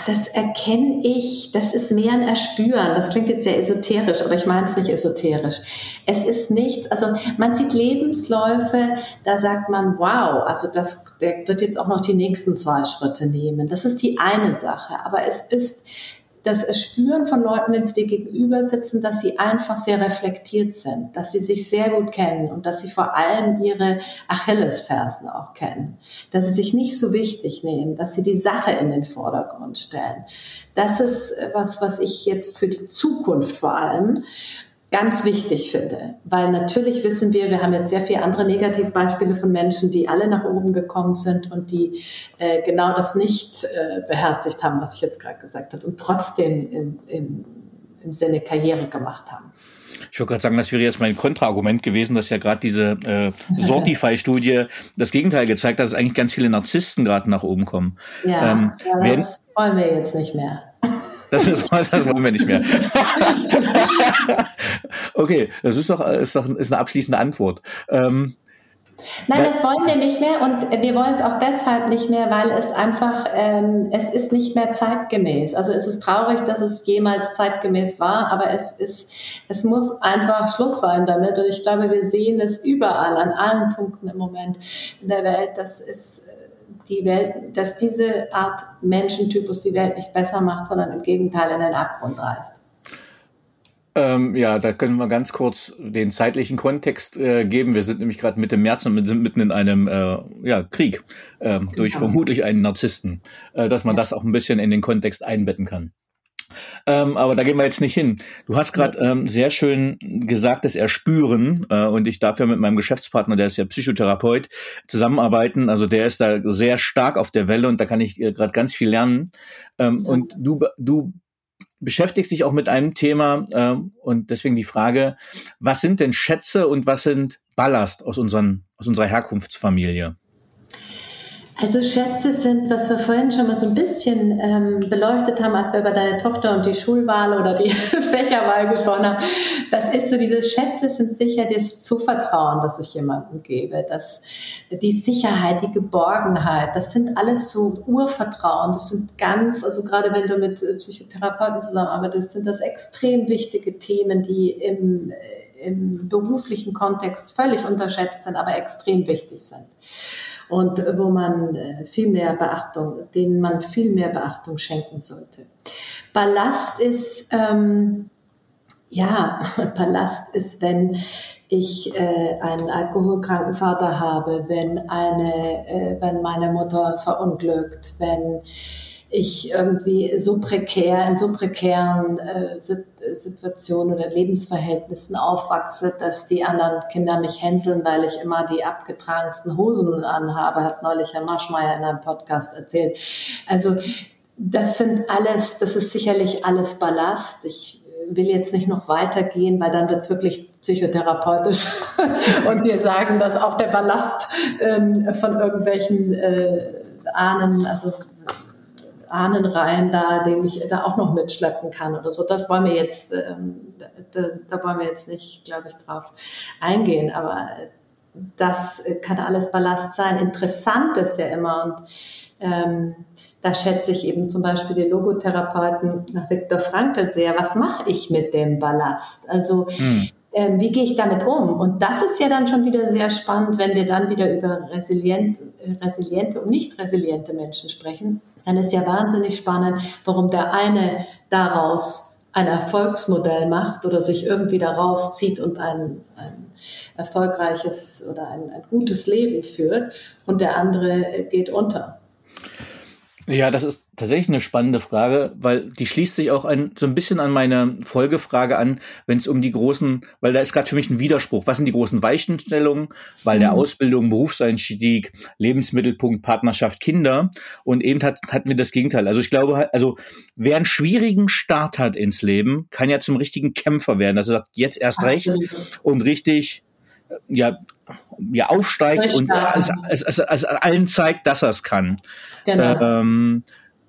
Das erkenne ich, das ist mehr ein Erspüren. Das klingt jetzt sehr esoterisch, aber ich meine es nicht esoterisch. Es ist nichts, also man sieht Lebensläufe, da sagt man, wow, also das, der wird jetzt auch noch die nächsten zwei Schritte nehmen. Das ist die eine Sache. Aber es ist das Spüren von Leuten, wenn sie dir gegenüber sitzen, dass sie einfach sehr reflektiert sind, dass sie sich sehr gut kennen und dass sie vor allem ihre Achillesfersen auch kennen, dass sie sich nicht so wichtig nehmen, dass sie die Sache in den Vordergrund stellen. Das ist was, was ich jetzt für die Zukunft vor allem ganz wichtig finde. Weil natürlich wissen wir, wir haben jetzt sehr viele andere Negativbeispiele von Menschen, die alle nach oben gekommen sind und die äh, genau das nicht äh, beherzigt haben, was ich jetzt gerade gesagt habe, und trotzdem im, im, im Sinne Karriere gemacht haben. Ich wollte gerade sagen, das wäre jetzt mein Kontraargument gewesen, dass ja gerade diese äh, Sortify-Studie das Gegenteil gezeigt hat, dass eigentlich ganz viele Narzissten gerade nach oben kommen. Ja, ähm, ja das wollen wir jetzt nicht mehr. Das, ist, das wollen wir nicht mehr. okay, das ist doch, ist doch ist eine abschließende Antwort. Ähm, Nein, das wollen wir nicht mehr und wir wollen es auch deshalb nicht mehr, weil es einfach, ähm, es ist nicht mehr zeitgemäß. Also es ist traurig, dass es jemals zeitgemäß war, aber es ist, es muss einfach Schluss sein damit. Und ich glaube, wir sehen es überall, an allen Punkten im Moment in der Welt, dass es die Welt, dass diese Art Menschentypus die Welt nicht besser macht, sondern im Gegenteil in den Abgrund reißt. Ähm, ja, da können wir ganz kurz den zeitlichen Kontext äh, geben. Wir sind nämlich gerade Mitte März und sind mitten in einem äh, ja, Krieg äh, durch genau. vermutlich einen Narzissten, äh, dass man ja. das auch ein bisschen in den Kontext einbetten kann. Ähm, aber da gehen wir jetzt nicht hin. Du hast gerade ähm, sehr schön gesagt, dass er spüren äh, und ich darf ja mit meinem Geschäftspartner, der ist ja Psychotherapeut, zusammenarbeiten. Also der ist da sehr stark auf der Welle und da kann ich äh, gerade ganz viel lernen. Ähm, ja. Und du, du beschäftigst dich auch mit einem Thema äh, und deswegen die Frage, was sind denn Schätze und was sind Ballast aus, unseren, aus unserer Herkunftsfamilie? Also Schätze sind, was wir vorhin schon mal so ein bisschen ähm, beleuchtet haben, als wir über deine Tochter und die Schulwahl oder die Fächerwahl gesprochen haben. Das ist so, diese Schätze sind sicher das Zuvertrauen, das ich jemandem gebe, das, die Sicherheit, die Geborgenheit, das sind alles so Urvertrauen, das sind ganz, also gerade wenn du mit Psychotherapeuten zusammenarbeitest, sind das extrem wichtige Themen, die im, im beruflichen Kontext völlig unterschätzt sind, aber extrem wichtig sind und wo man äh, viel mehr Beachtung, denen man viel mehr Beachtung schenken sollte. Ballast ist, ähm, ja, Ballast ist, wenn ich äh, einen alkoholkranken Vater habe, wenn eine, äh, wenn meine Mutter verunglückt, wenn ich irgendwie so prekär, in so prekären äh, Situationen oder Lebensverhältnissen aufwachse, dass die anderen Kinder mich hänseln, weil ich immer die abgetragensten Hosen anhabe, hat neulich Herr Marschmeier in einem Podcast erzählt. Also das sind alles, das ist sicherlich alles Ballast. Ich will jetzt nicht noch weitergehen, weil dann wird es wirklich psychotherapeutisch und wir sagen, dass auch der Ballast ähm, von irgendwelchen äh, Ahnen, also Ahnenreihen da, den ich da auch noch mitschleppen kann oder so. Das wollen wir jetzt, ähm, da, da wollen wir jetzt nicht, glaube ich, drauf eingehen. Aber das kann alles Ballast sein. Interessant ist ja immer und ähm, da schätze ich eben zum Beispiel die Logotherapeuten nach Viktor Frankl sehr. Was mache ich mit dem Ballast? Also hm. Ähm, wie gehe ich damit um? Und das ist ja dann schon wieder sehr spannend, wenn wir dann wieder über resilient, resiliente und nicht resiliente Menschen sprechen dann ist ja wahnsinnig spannend, warum der eine daraus ein Erfolgsmodell macht oder sich irgendwie daraus zieht und ein, ein erfolgreiches oder ein, ein gutes Leben führt und der andere geht unter. Ja, das ist tatsächlich eine spannende Frage, weil die schließt sich auch ein, so ein bisschen an meine Folgefrage an, wenn es um die großen, weil da ist gerade für mich ein Widerspruch. Was sind die großen Weichenstellungen? Weil mhm. der Ausbildung, Berufseinstieg, Lebensmittelpunkt, Partnerschaft, Kinder und eben hat, hatten wir das Gegenteil. Also ich glaube, also wer einen schwierigen Start hat ins Leben, kann ja zum richtigen Kämpfer werden. Das sagt jetzt erst recht und richtig ja, ja aufsteigt und es, es, es, es allen zeigt, dass er es kann. Genau. Ähm,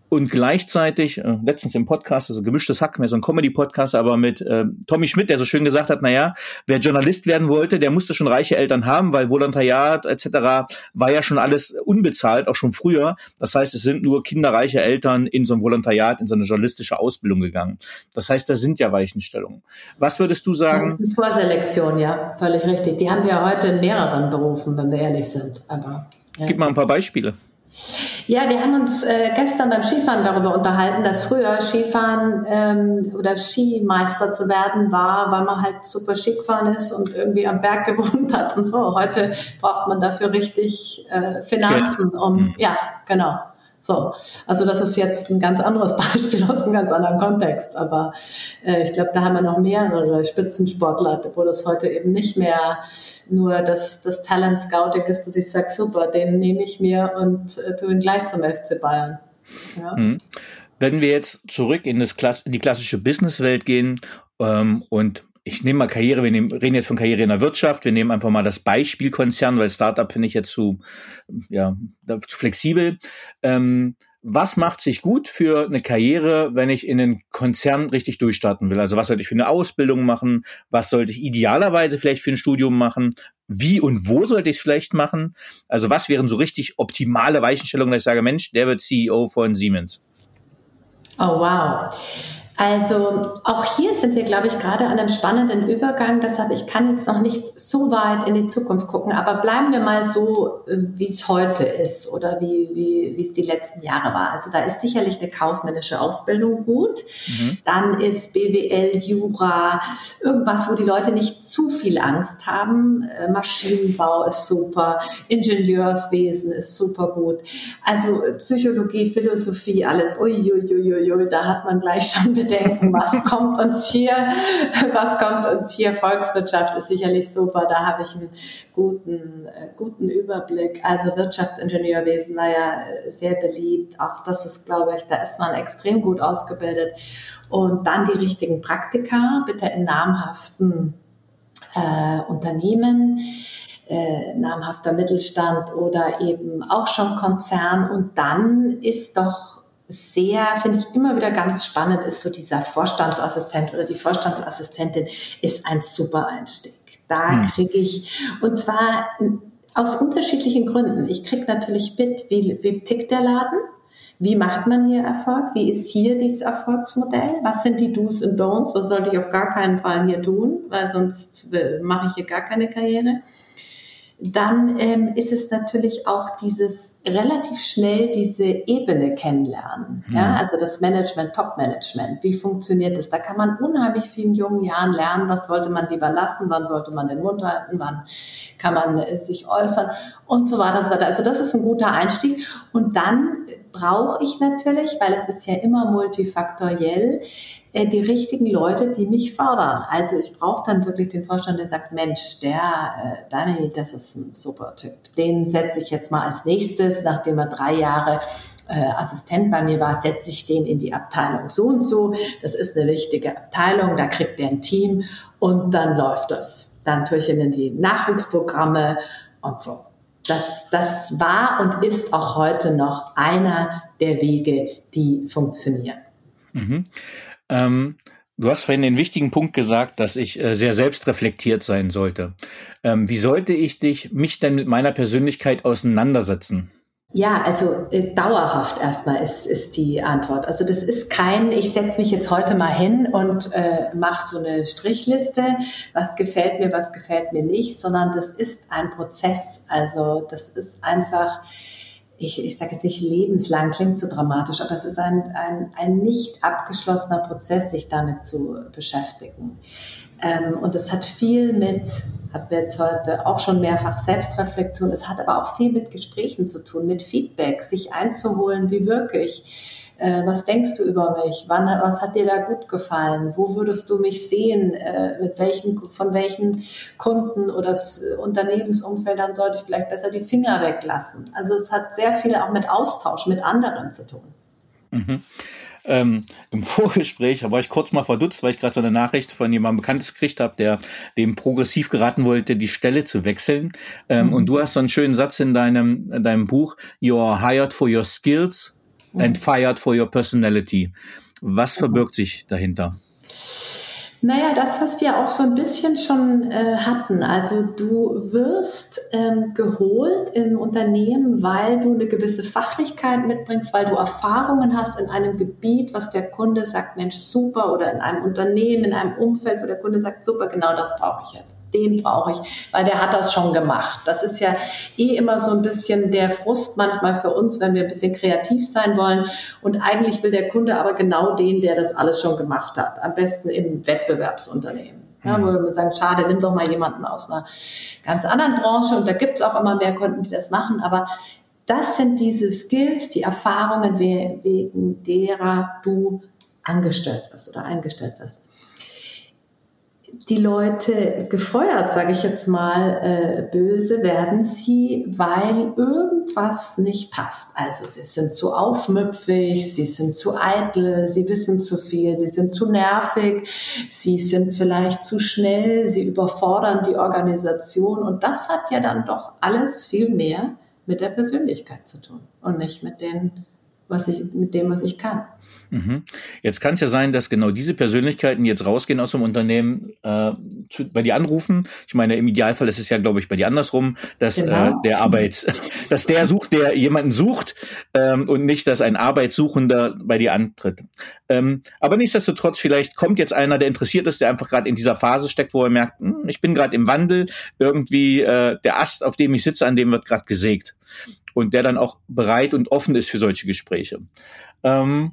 und gleichzeitig, äh, letztens im Podcast, also gemischtes Hack, mehr so ein Comedy-Podcast, aber mit äh, Tommy Schmidt, der so schön gesagt hat, naja, wer Journalist werden wollte, der musste schon reiche Eltern haben, weil Volontariat etc. war ja schon alles unbezahlt, auch schon früher. Das heißt, es sind nur kinderreiche Eltern in so ein Volontariat, in so eine journalistische Ausbildung gegangen. Das heißt, da sind ja Weichenstellungen. Was würdest du sagen? Das ist eine Vorselektion, ja, völlig richtig. Die haben wir heute in mehreren Berufen, wenn wir ehrlich sind. Aber ja. Gib mal ein paar Beispiele. Ja, wir haben uns äh, gestern beim Skifahren darüber unterhalten, dass früher Skifahren ähm, oder Skimeister zu werden war, weil man halt super Ski gefahren ist und irgendwie am Berg gewohnt hat und so. Heute braucht man dafür richtig äh, Finanzen, um, mhm. ja, genau. So, also das ist jetzt ein ganz anderes Beispiel aus einem ganz anderen Kontext, aber äh, ich glaube, da haben wir noch mehrere Spitzensportler, wo das heute eben nicht mehr nur das, das Talent Scouting ist, dass ich sage, super, den nehme ich mir und äh, tue ihn gleich zum FC Bayern. Ja. Mhm. Wenn wir jetzt zurück in, das Klass in die klassische Businesswelt gehen ähm, und ich nehme mal Karriere, wir nehmen, reden jetzt von Karriere in der Wirtschaft, wir nehmen einfach mal das Beispiel Konzern, weil Startup finde ich jetzt zu, ja, zu flexibel. Ähm, was macht sich gut für eine Karriere, wenn ich in einen Konzern richtig durchstarten will? Also was sollte ich für eine Ausbildung machen? Was sollte ich idealerweise vielleicht für ein Studium machen? Wie und wo sollte ich es vielleicht machen? Also was wären so richtig optimale Weichenstellungen, dass ich sage, Mensch, der wird CEO von Siemens? Oh, wow. Also auch hier sind wir, glaube ich, gerade an einem spannenden Übergang. Deshalb, ich kann jetzt noch nicht so weit in die Zukunft gucken, aber bleiben wir mal so, äh, wie es heute ist oder wie, wie, wie es die letzten Jahre war. Also da ist sicherlich eine kaufmännische Ausbildung gut. Mhm. Dann ist BWL, Jura, irgendwas, wo die Leute nicht zu viel Angst haben. Äh, Maschinenbau ist super, Ingenieurswesen ist super gut. Also Psychologie, Philosophie, alles, uiuiuiui, da hat man gleich schon denken, was kommt uns hier, was kommt uns hier, Volkswirtschaft ist sicherlich super, da habe ich einen guten, äh, guten Überblick. Also Wirtschaftsingenieurwesen war ja äh, sehr beliebt, auch das ist, glaube ich, da ist man extrem gut ausgebildet. Und dann die richtigen Praktika, bitte in namhaften äh, Unternehmen. Äh, namhafter Mittelstand oder eben auch schon Konzern. Und dann ist doch sehr, finde ich immer wieder ganz spannend, ist so dieser Vorstandsassistent oder die Vorstandsassistentin ist ein super Einstieg. Da hm. kriege ich, und zwar aus unterschiedlichen Gründen. Ich kriege natürlich mit, wie, wie tickt der Laden? Wie macht man hier Erfolg? Wie ist hier dieses Erfolgsmodell? Was sind die Do's und Don'ts? Was sollte ich auf gar keinen Fall hier tun? Weil sonst äh, mache ich hier gar keine Karriere dann ähm, ist es natürlich auch dieses relativ schnell diese Ebene kennenlernen. Mhm. Ja, also das Management, Top-Management. Wie funktioniert das? Da kann man unheimlich viel in jungen Jahren lernen. Was sollte man lieber lassen? Wann sollte man den Mund halten? Wann kann man äh, sich äußern? Und so weiter und so weiter. Also das ist ein guter Einstieg. Und dann brauche ich natürlich, weil es ist ja immer multifaktoriell, die richtigen Leute, die mich fördern. Also ich brauche dann wirklich den Vorstand, der sagt, Mensch, der äh, Danny, das ist ein super Typ. Den setze ich jetzt mal als nächstes, nachdem er drei Jahre äh, Assistent bei mir war, setze ich den in die Abteilung so und so. Das ist eine wichtige Abteilung, da kriegt er ein Team und dann läuft das. Dann tue ich ihn in die Nachwuchsprogramme und so. Das, das war und ist auch heute noch einer der Wege, die funktionieren. Mhm. Ähm, du hast vorhin den wichtigen Punkt gesagt, dass ich äh, sehr selbstreflektiert sein sollte. Ähm, wie sollte ich dich, mich denn mit meiner Persönlichkeit auseinandersetzen? Ja, also äh, dauerhaft erstmal ist, ist die Antwort. Also das ist kein, ich setze mich jetzt heute mal hin und äh, mache so eine Strichliste, was gefällt mir, was gefällt mir nicht, sondern das ist ein Prozess. Also das ist einfach, ich, ich sage jetzt nicht lebenslang, klingt so dramatisch, aber es ist ein, ein, ein nicht abgeschlossener Prozess, sich damit zu beschäftigen. Ähm, und es hat viel mit, hat wir jetzt heute auch schon mehrfach Selbstreflexion, es hat aber auch viel mit Gesprächen zu tun, mit Feedback, sich einzuholen, wie wirklich Äh, was denkst du über mich? Wann, was hat dir da gut gefallen? Wo würdest du mich sehen? Äh, mit welchen, von welchen Kunden oder Unternehmensumfeldern sollte ich vielleicht besser die Finger weglassen? Also es hat sehr viel auch mit Austausch mit anderen zu tun. Mhm. Ähm, Im Vorgespräch war ich kurz mal verdutzt, weil ich gerade so eine Nachricht von jemandem Bekanntes gekriegt habe, der dem progressiv geraten wollte, die Stelle zu wechseln. Ähm, mhm. Und du hast so einen schönen Satz in deinem, in deinem Buch, You are hired for your skills. And fired for your personality. Was mhm. verbirgt sich dahinter? Naja, das, was wir auch so ein bisschen schon äh, hatten. Also du wirst ähm, geholt im Unternehmen, weil du eine gewisse Fachlichkeit mitbringst, weil du Erfahrungen hast in einem Gebiet, was der Kunde sagt, Mensch, super, oder in einem Unternehmen, in einem Umfeld, wo der Kunde sagt, super, genau das brauche ich jetzt. Den brauche ich, weil der hat das schon gemacht. Das ist ja eh immer so ein bisschen der Frust manchmal für uns, wenn wir ein bisschen kreativ sein wollen. Und eigentlich will der Kunde aber genau den, der das alles schon gemacht hat. Am besten im Wettbewerb Wettbewerbsunternehmen. Ja, wo wir sagen, schade, nimm doch mal jemanden aus einer ganz anderen Branche. Und da gibt es auch immer mehr Kunden, die das machen. Aber das sind diese Skills, die Erfahrungen, wegen derer du angestellt wirst oder eingestellt wirst die Leute gefeuert, sage ich jetzt mal äh, böse, werden sie, weil irgendwas nicht passt. Also sie sind zu aufmüpfig, sie sind zu eitel, sie wissen zu viel, sie sind zu nervig, sie sind vielleicht zu schnell, sie überfordern die Organisation und das hat ja dann doch alles viel mehr mit der Persönlichkeit zu tun und nicht mit, den, was ich, mit dem, was ich kann. Mhm. Jetzt kann es ja sein, dass genau diese Persönlichkeiten jetzt rausgehen aus dem Unternehmen, äh, zu, bei dir anrufen. Ich meine, im Idealfall ist es ja, glaube ich, bei dir andersrum, dass äh, genau. äh, der Arbeits, dass der sucht, der jemanden sucht ähm, und nicht, dass ein Arbeitssuchender bei dir antritt. Ähm, aber nichtsdestotrotz, vielleicht kommt jetzt einer, der interessiert ist, der einfach gerade in dieser Phase steckt, wo er merkt, hm, ich bin gerade im Wandel, irgendwie äh, der Ast, auf dem ich sitze, an dem wird gerade gesägt und der dann auch bereit und offen ist für solche Gespräche. Ähm,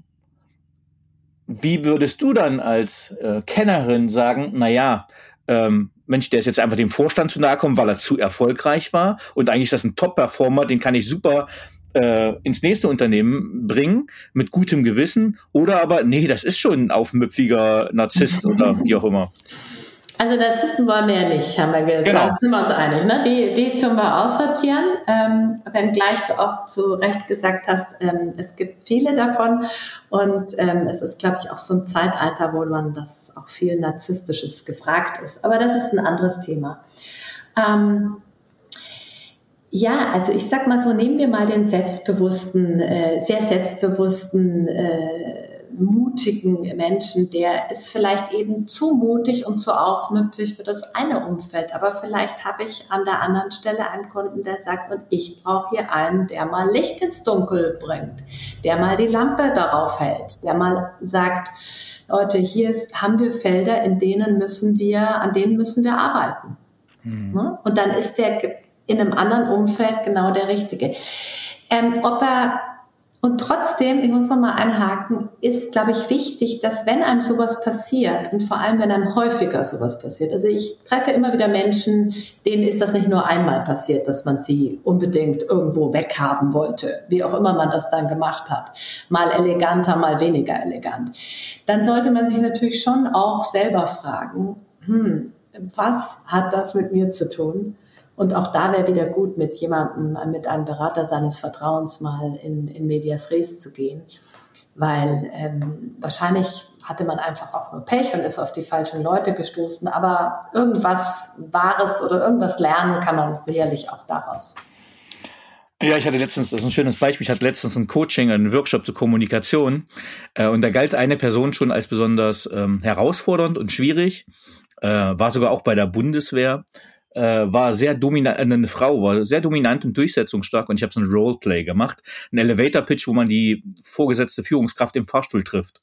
wie würdest du dann als äh, Kennerin sagen, na ja, ähm, Mensch, der ist jetzt einfach dem Vorstand zu nahe kommen, weil er zu erfolgreich war und eigentlich ist das ein Top-Performer, den kann ich super äh, ins nächste Unternehmen bringen mit gutem Gewissen oder aber nee, das ist schon ein aufmüpfiger Narzisst oder wie auch immer. Also Narzissten wollen wir ja nicht, haben wir gesagt. Genau. Sind wir uns einig. Ne? Die, die tun wir aussortieren. Ähm, wenngleich du auch zu Recht gesagt hast, ähm, es gibt viele davon. Und ähm, es ist, glaube ich, auch so ein Zeitalter, wo man das auch viel Narzisstisches gefragt ist. Aber das ist ein anderes Thema. Ähm, ja, also ich sag mal so, nehmen wir mal den selbstbewussten, äh, sehr selbstbewussten äh, mutigen Menschen, der ist vielleicht eben zu mutig und zu aufmüpfig für das eine Umfeld. Aber vielleicht habe ich an der anderen Stelle einen Kunden, der sagt, und ich brauche hier einen, der mal Licht ins Dunkel bringt, der mal die Lampe darauf hält, der mal sagt, Leute, hier ist, haben wir Felder, in denen müssen wir, an denen müssen wir arbeiten. Mhm. Und dann ist der in einem anderen Umfeld genau der Richtige. Ähm, ob er und trotzdem, ich muss noch mal einhaken, ist, glaube ich, wichtig, dass wenn einem sowas passiert und vor allem, wenn einem häufiger sowas passiert, also ich treffe immer wieder Menschen, denen ist das nicht nur einmal passiert, dass man sie unbedingt irgendwo weghaben wollte, wie auch immer man das dann gemacht hat, mal eleganter, mal weniger elegant, dann sollte man sich natürlich schon auch selber fragen, hm, was hat das mit mir zu tun? Und auch da wäre wieder gut, mit jemandem, mit einem Berater seines Vertrauens mal in, in Medias Res zu gehen, weil ähm, wahrscheinlich hatte man einfach auch nur Pech und ist auf die falschen Leute gestoßen, aber irgendwas Wahres oder irgendwas lernen kann man sicherlich auch daraus. Ja, ich hatte letztens, das ist ein schönes Beispiel, ich hatte letztens ein Coaching, einen Workshop zur Kommunikation. Äh, und da galt eine Person schon als besonders ähm, herausfordernd und schwierig, äh, war sogar auch bei der Bundeswehr äh, war sehr dominant, äh, eine Frau war sehr dominant und durchsetzungsstark und ich habe so ein Roleplay gemacht, ein Elevator Pitch, wo man die vorgesetzte Führungskraft im Fahrstuhl trifft.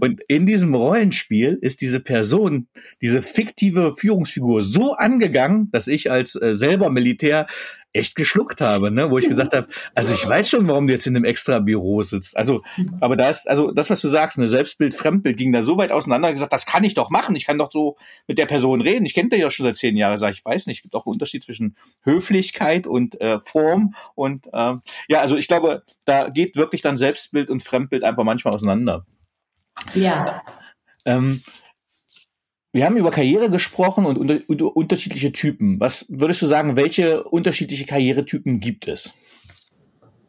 Und in diesem Rollenspiel ist diese Person, diese fiktive Führungsfigur so angegangen, dass ich als äh, selber Militär echt geschluckt habe, ne? wo ich gesagt habe, also ich weiß schon, warum du jetzt in einem extra Büro sitzt. Also, aber da ist, also das, was du sagst, ne, Selbstbild, Fremdbild ging da so weit auseinander, gesagt, das kann ich doch machen. Ich kann doch so mit der Person reden. Ich kenne dich ja schon seit zehn Jahren, sag ich, weiß nicht. Es gibt auch einen Unterschied zwischen Höflichkeit und äh, Form. Und äh, ja, also ich glaube, da geht wirklich dann Selbstbild und Fremdbild einfach manchmal auseinander. Ja. Ähm, wir haben über Karriere gesprochen und unter, unter, unterschiedliche Typen. Was würdest du sagen, welche unterschiedliche Karrieretypen gibt es?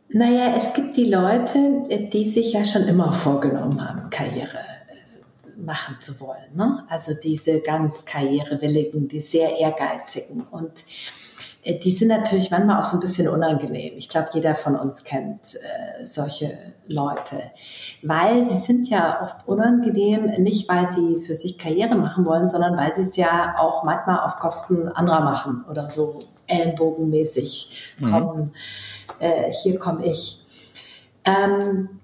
Naja, es gibt die Leute, die sich ja schon immer vorgenommen haben, Karriere äh, machen zu wollen. Ne? Also diese ganz karrierewilligen, die sehr ehrgeizigen. Und die sind natürlich manchmal auch so ein bisschen unangenehm. Ich glaube, jeder von uns kennt äh, solche Leute, weil sie sind ja oft unangenehm, nicht weil sie für sich Karriere machen wollen, sondern weil sie es ja auch manchmal auf Kosten anderer machen oder so ellenbogenmäßig kommen. Mhm. Äh, hier komme ich. Ähm,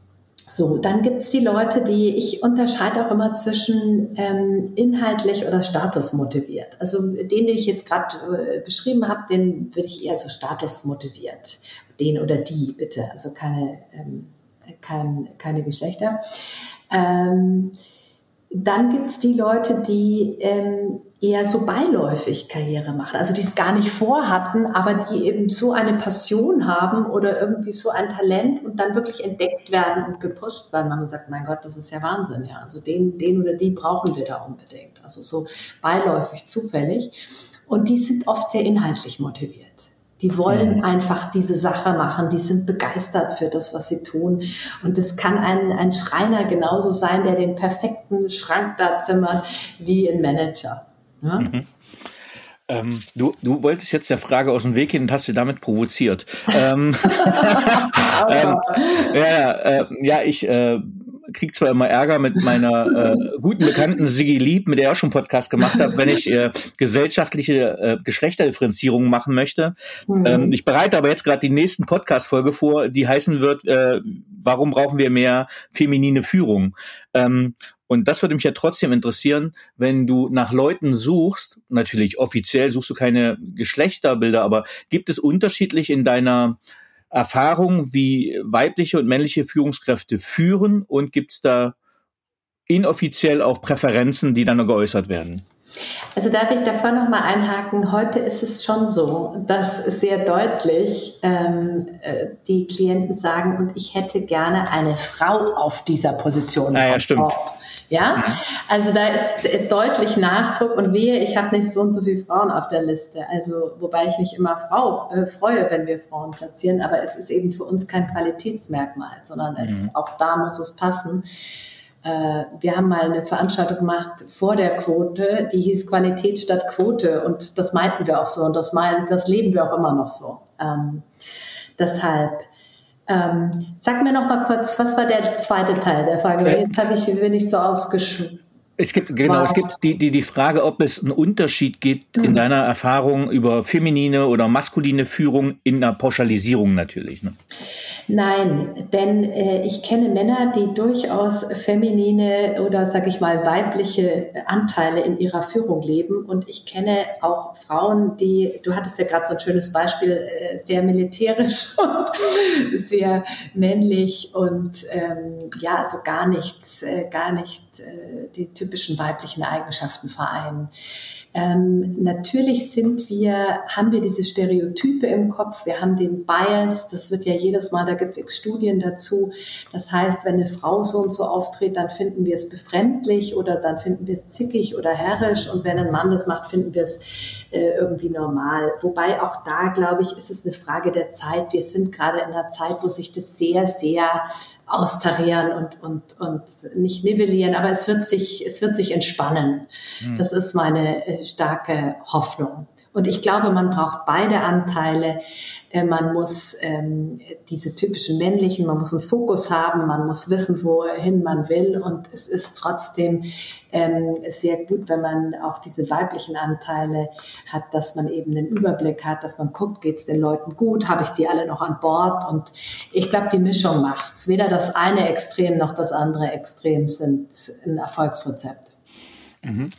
so, dann gibt's die Leute, die ich unterscheide auch immer zwischen ähm, inhaltlich oder statusmotiviert. Also den, den ich jetzt gerade äh, beschrieben habe, den würde ich eher so statusmotiviert. Den oder die, bitte. Also keine, ähm, kein, keine Geschlechter. Ähm, dann gibt's die Leute, die ähm, eher so beiläufig Karriere machen, also die es gar nicht vorhatten, aber die eben so eine Passion haben oder irgendwie so ein Talent und dann wirklich entdeckt werden und gepusht werden. Man sagt, mein Gott, das ist ja Wahnsinn, ja. Also den, den oder die brauchen wir da unbedingt. Also so beiläufig, zufällig. Und die sind oft sehr inhaltlich motiviert. Die wollen mhm. einfach diese Sache machen. Die sind begeistert für das, was sie tun. Und es kann ein, ein Schreiner genauso sein, der den perfekten Schrank da zimmert wie ein Manager. Ja? Mhm. Ähm, du, du wolltest jetzt der Frage aus dem Weg gehen und hast sie damit provoziert. ähm, ähm, ja, äh, ja, ich äh, krieg zwar immer Ärger mit meiner äh, guten Bekannten Sigi Lieb, mit der ich auch schon Podcast gemacht habe, wenn ich äh, gesellschaftliche äh, Geschlechterdifferenzierungen machen möchte. Mhm. Ähm, ich bereite aber jetzt gerade die nächsten Podcast-Folge vor, die heißen wird, äh, warum brauchen wir mehr feminine Führung? Ähm, und das würde mich ja trotzdem interessieren, wenn du nach Leuten suchst, natürlich offiziell suchst du keine Geschlechterbilder, aber gibt es unterschiedlich in deiner Erfahrung, wie weibliche und männliche Führungskräfte führen und gibt es da inoffiziell auch Präferenzen, die dann geäußert werden? Also darf ich davor noch mal einhaken? Heute ist es schon so, dass sehr deutlich ähm, äh, die Klienten sagen, und ich hätte gerne eine Frau auf dieser Position. Ah, ja, stimmt. Frau. Ja, mhm. also da ist deutlich Nachdruck und wehe, ich habe nicht so und so viele Frauen auf der Liste. Also wobei ich mich immer Frau, äh, freue, wenn wir Frauen platzieren, aber es ist eben für uns kein Qualitätsmerkmal, sondern es mhm. auch da muss es passen. Äh, wir haben mal eine Veranstaltung gemacht vor der Quote, die hieß Qualität statt Quote und das meinten wir auch so und das, meinen, das leben wir auch immer noch so. Ähm, deshalb ähm, sag mir noch mal kurz, was war der zweite Teil der Frage? Äh, Jetzt habe ich, bin ich so ausgeschwungen. Es gibt genau, es gibt die, die die Frage, ob es einen Unterschied gibt mhm. in deiner Erfahrung über feminine oder maskuline Führung in der Pauschalisierung natürlich. Ne? Nein, denn äh, ich kenne Männer, die durchaus feminine oder sage ich mal weibliche Anteile in ihrer Führung leben und ich kenne auch Frauen, die, du hattest ja gerade so ein schönes Beispiel, äh, sehr militärisch und sehr männlich und ähm, ja, also gar nichts, äh, gar nicht äh, die typischen weiblichen Eigenschaften vereinen. Ähm, natürlich sind wir, haben wir diese Stereotype im Kopf, wir haben den Bias, das wird ja jedes Mal, da gibt es Studien dazu. Das heißt, wenn eine Frau so und so auftritt, dann finden wir es befremdlich oder dann finden wir es zickig oder herrisch und wenn ein Mann das macht, finden wir es äh, irgendwie normal. Wobei auch da, glaube ich, ist es eine Frage der Zeit. Wir sind gerade in einer Zeit, wo sich das sehr, sehr austarieren und, und, und nicht nivellieren, aber es wird sich, es wird sich entspannen. Mhm. Das ist meine äh, starke Hoffnung. Und ich glaube, man braucht beide Anteile. Äh, man muss ähm, diese typischen männlichen, man muss einen Fokus haben, man muss wissen, wohin man will. Und es ist trotzdem ähm, sehr gut, wenn man auch diese weiblichen Anteile hat, dass man eben einen Überblick hat, dass man guckt, geht es den Leuten gut, habe ich die alle noch an Bord? Und ich glaube, die Mischung macht's. Weder das eine Extrem noch das andere Extrem sind ein Erfolgsrezept. Mhm.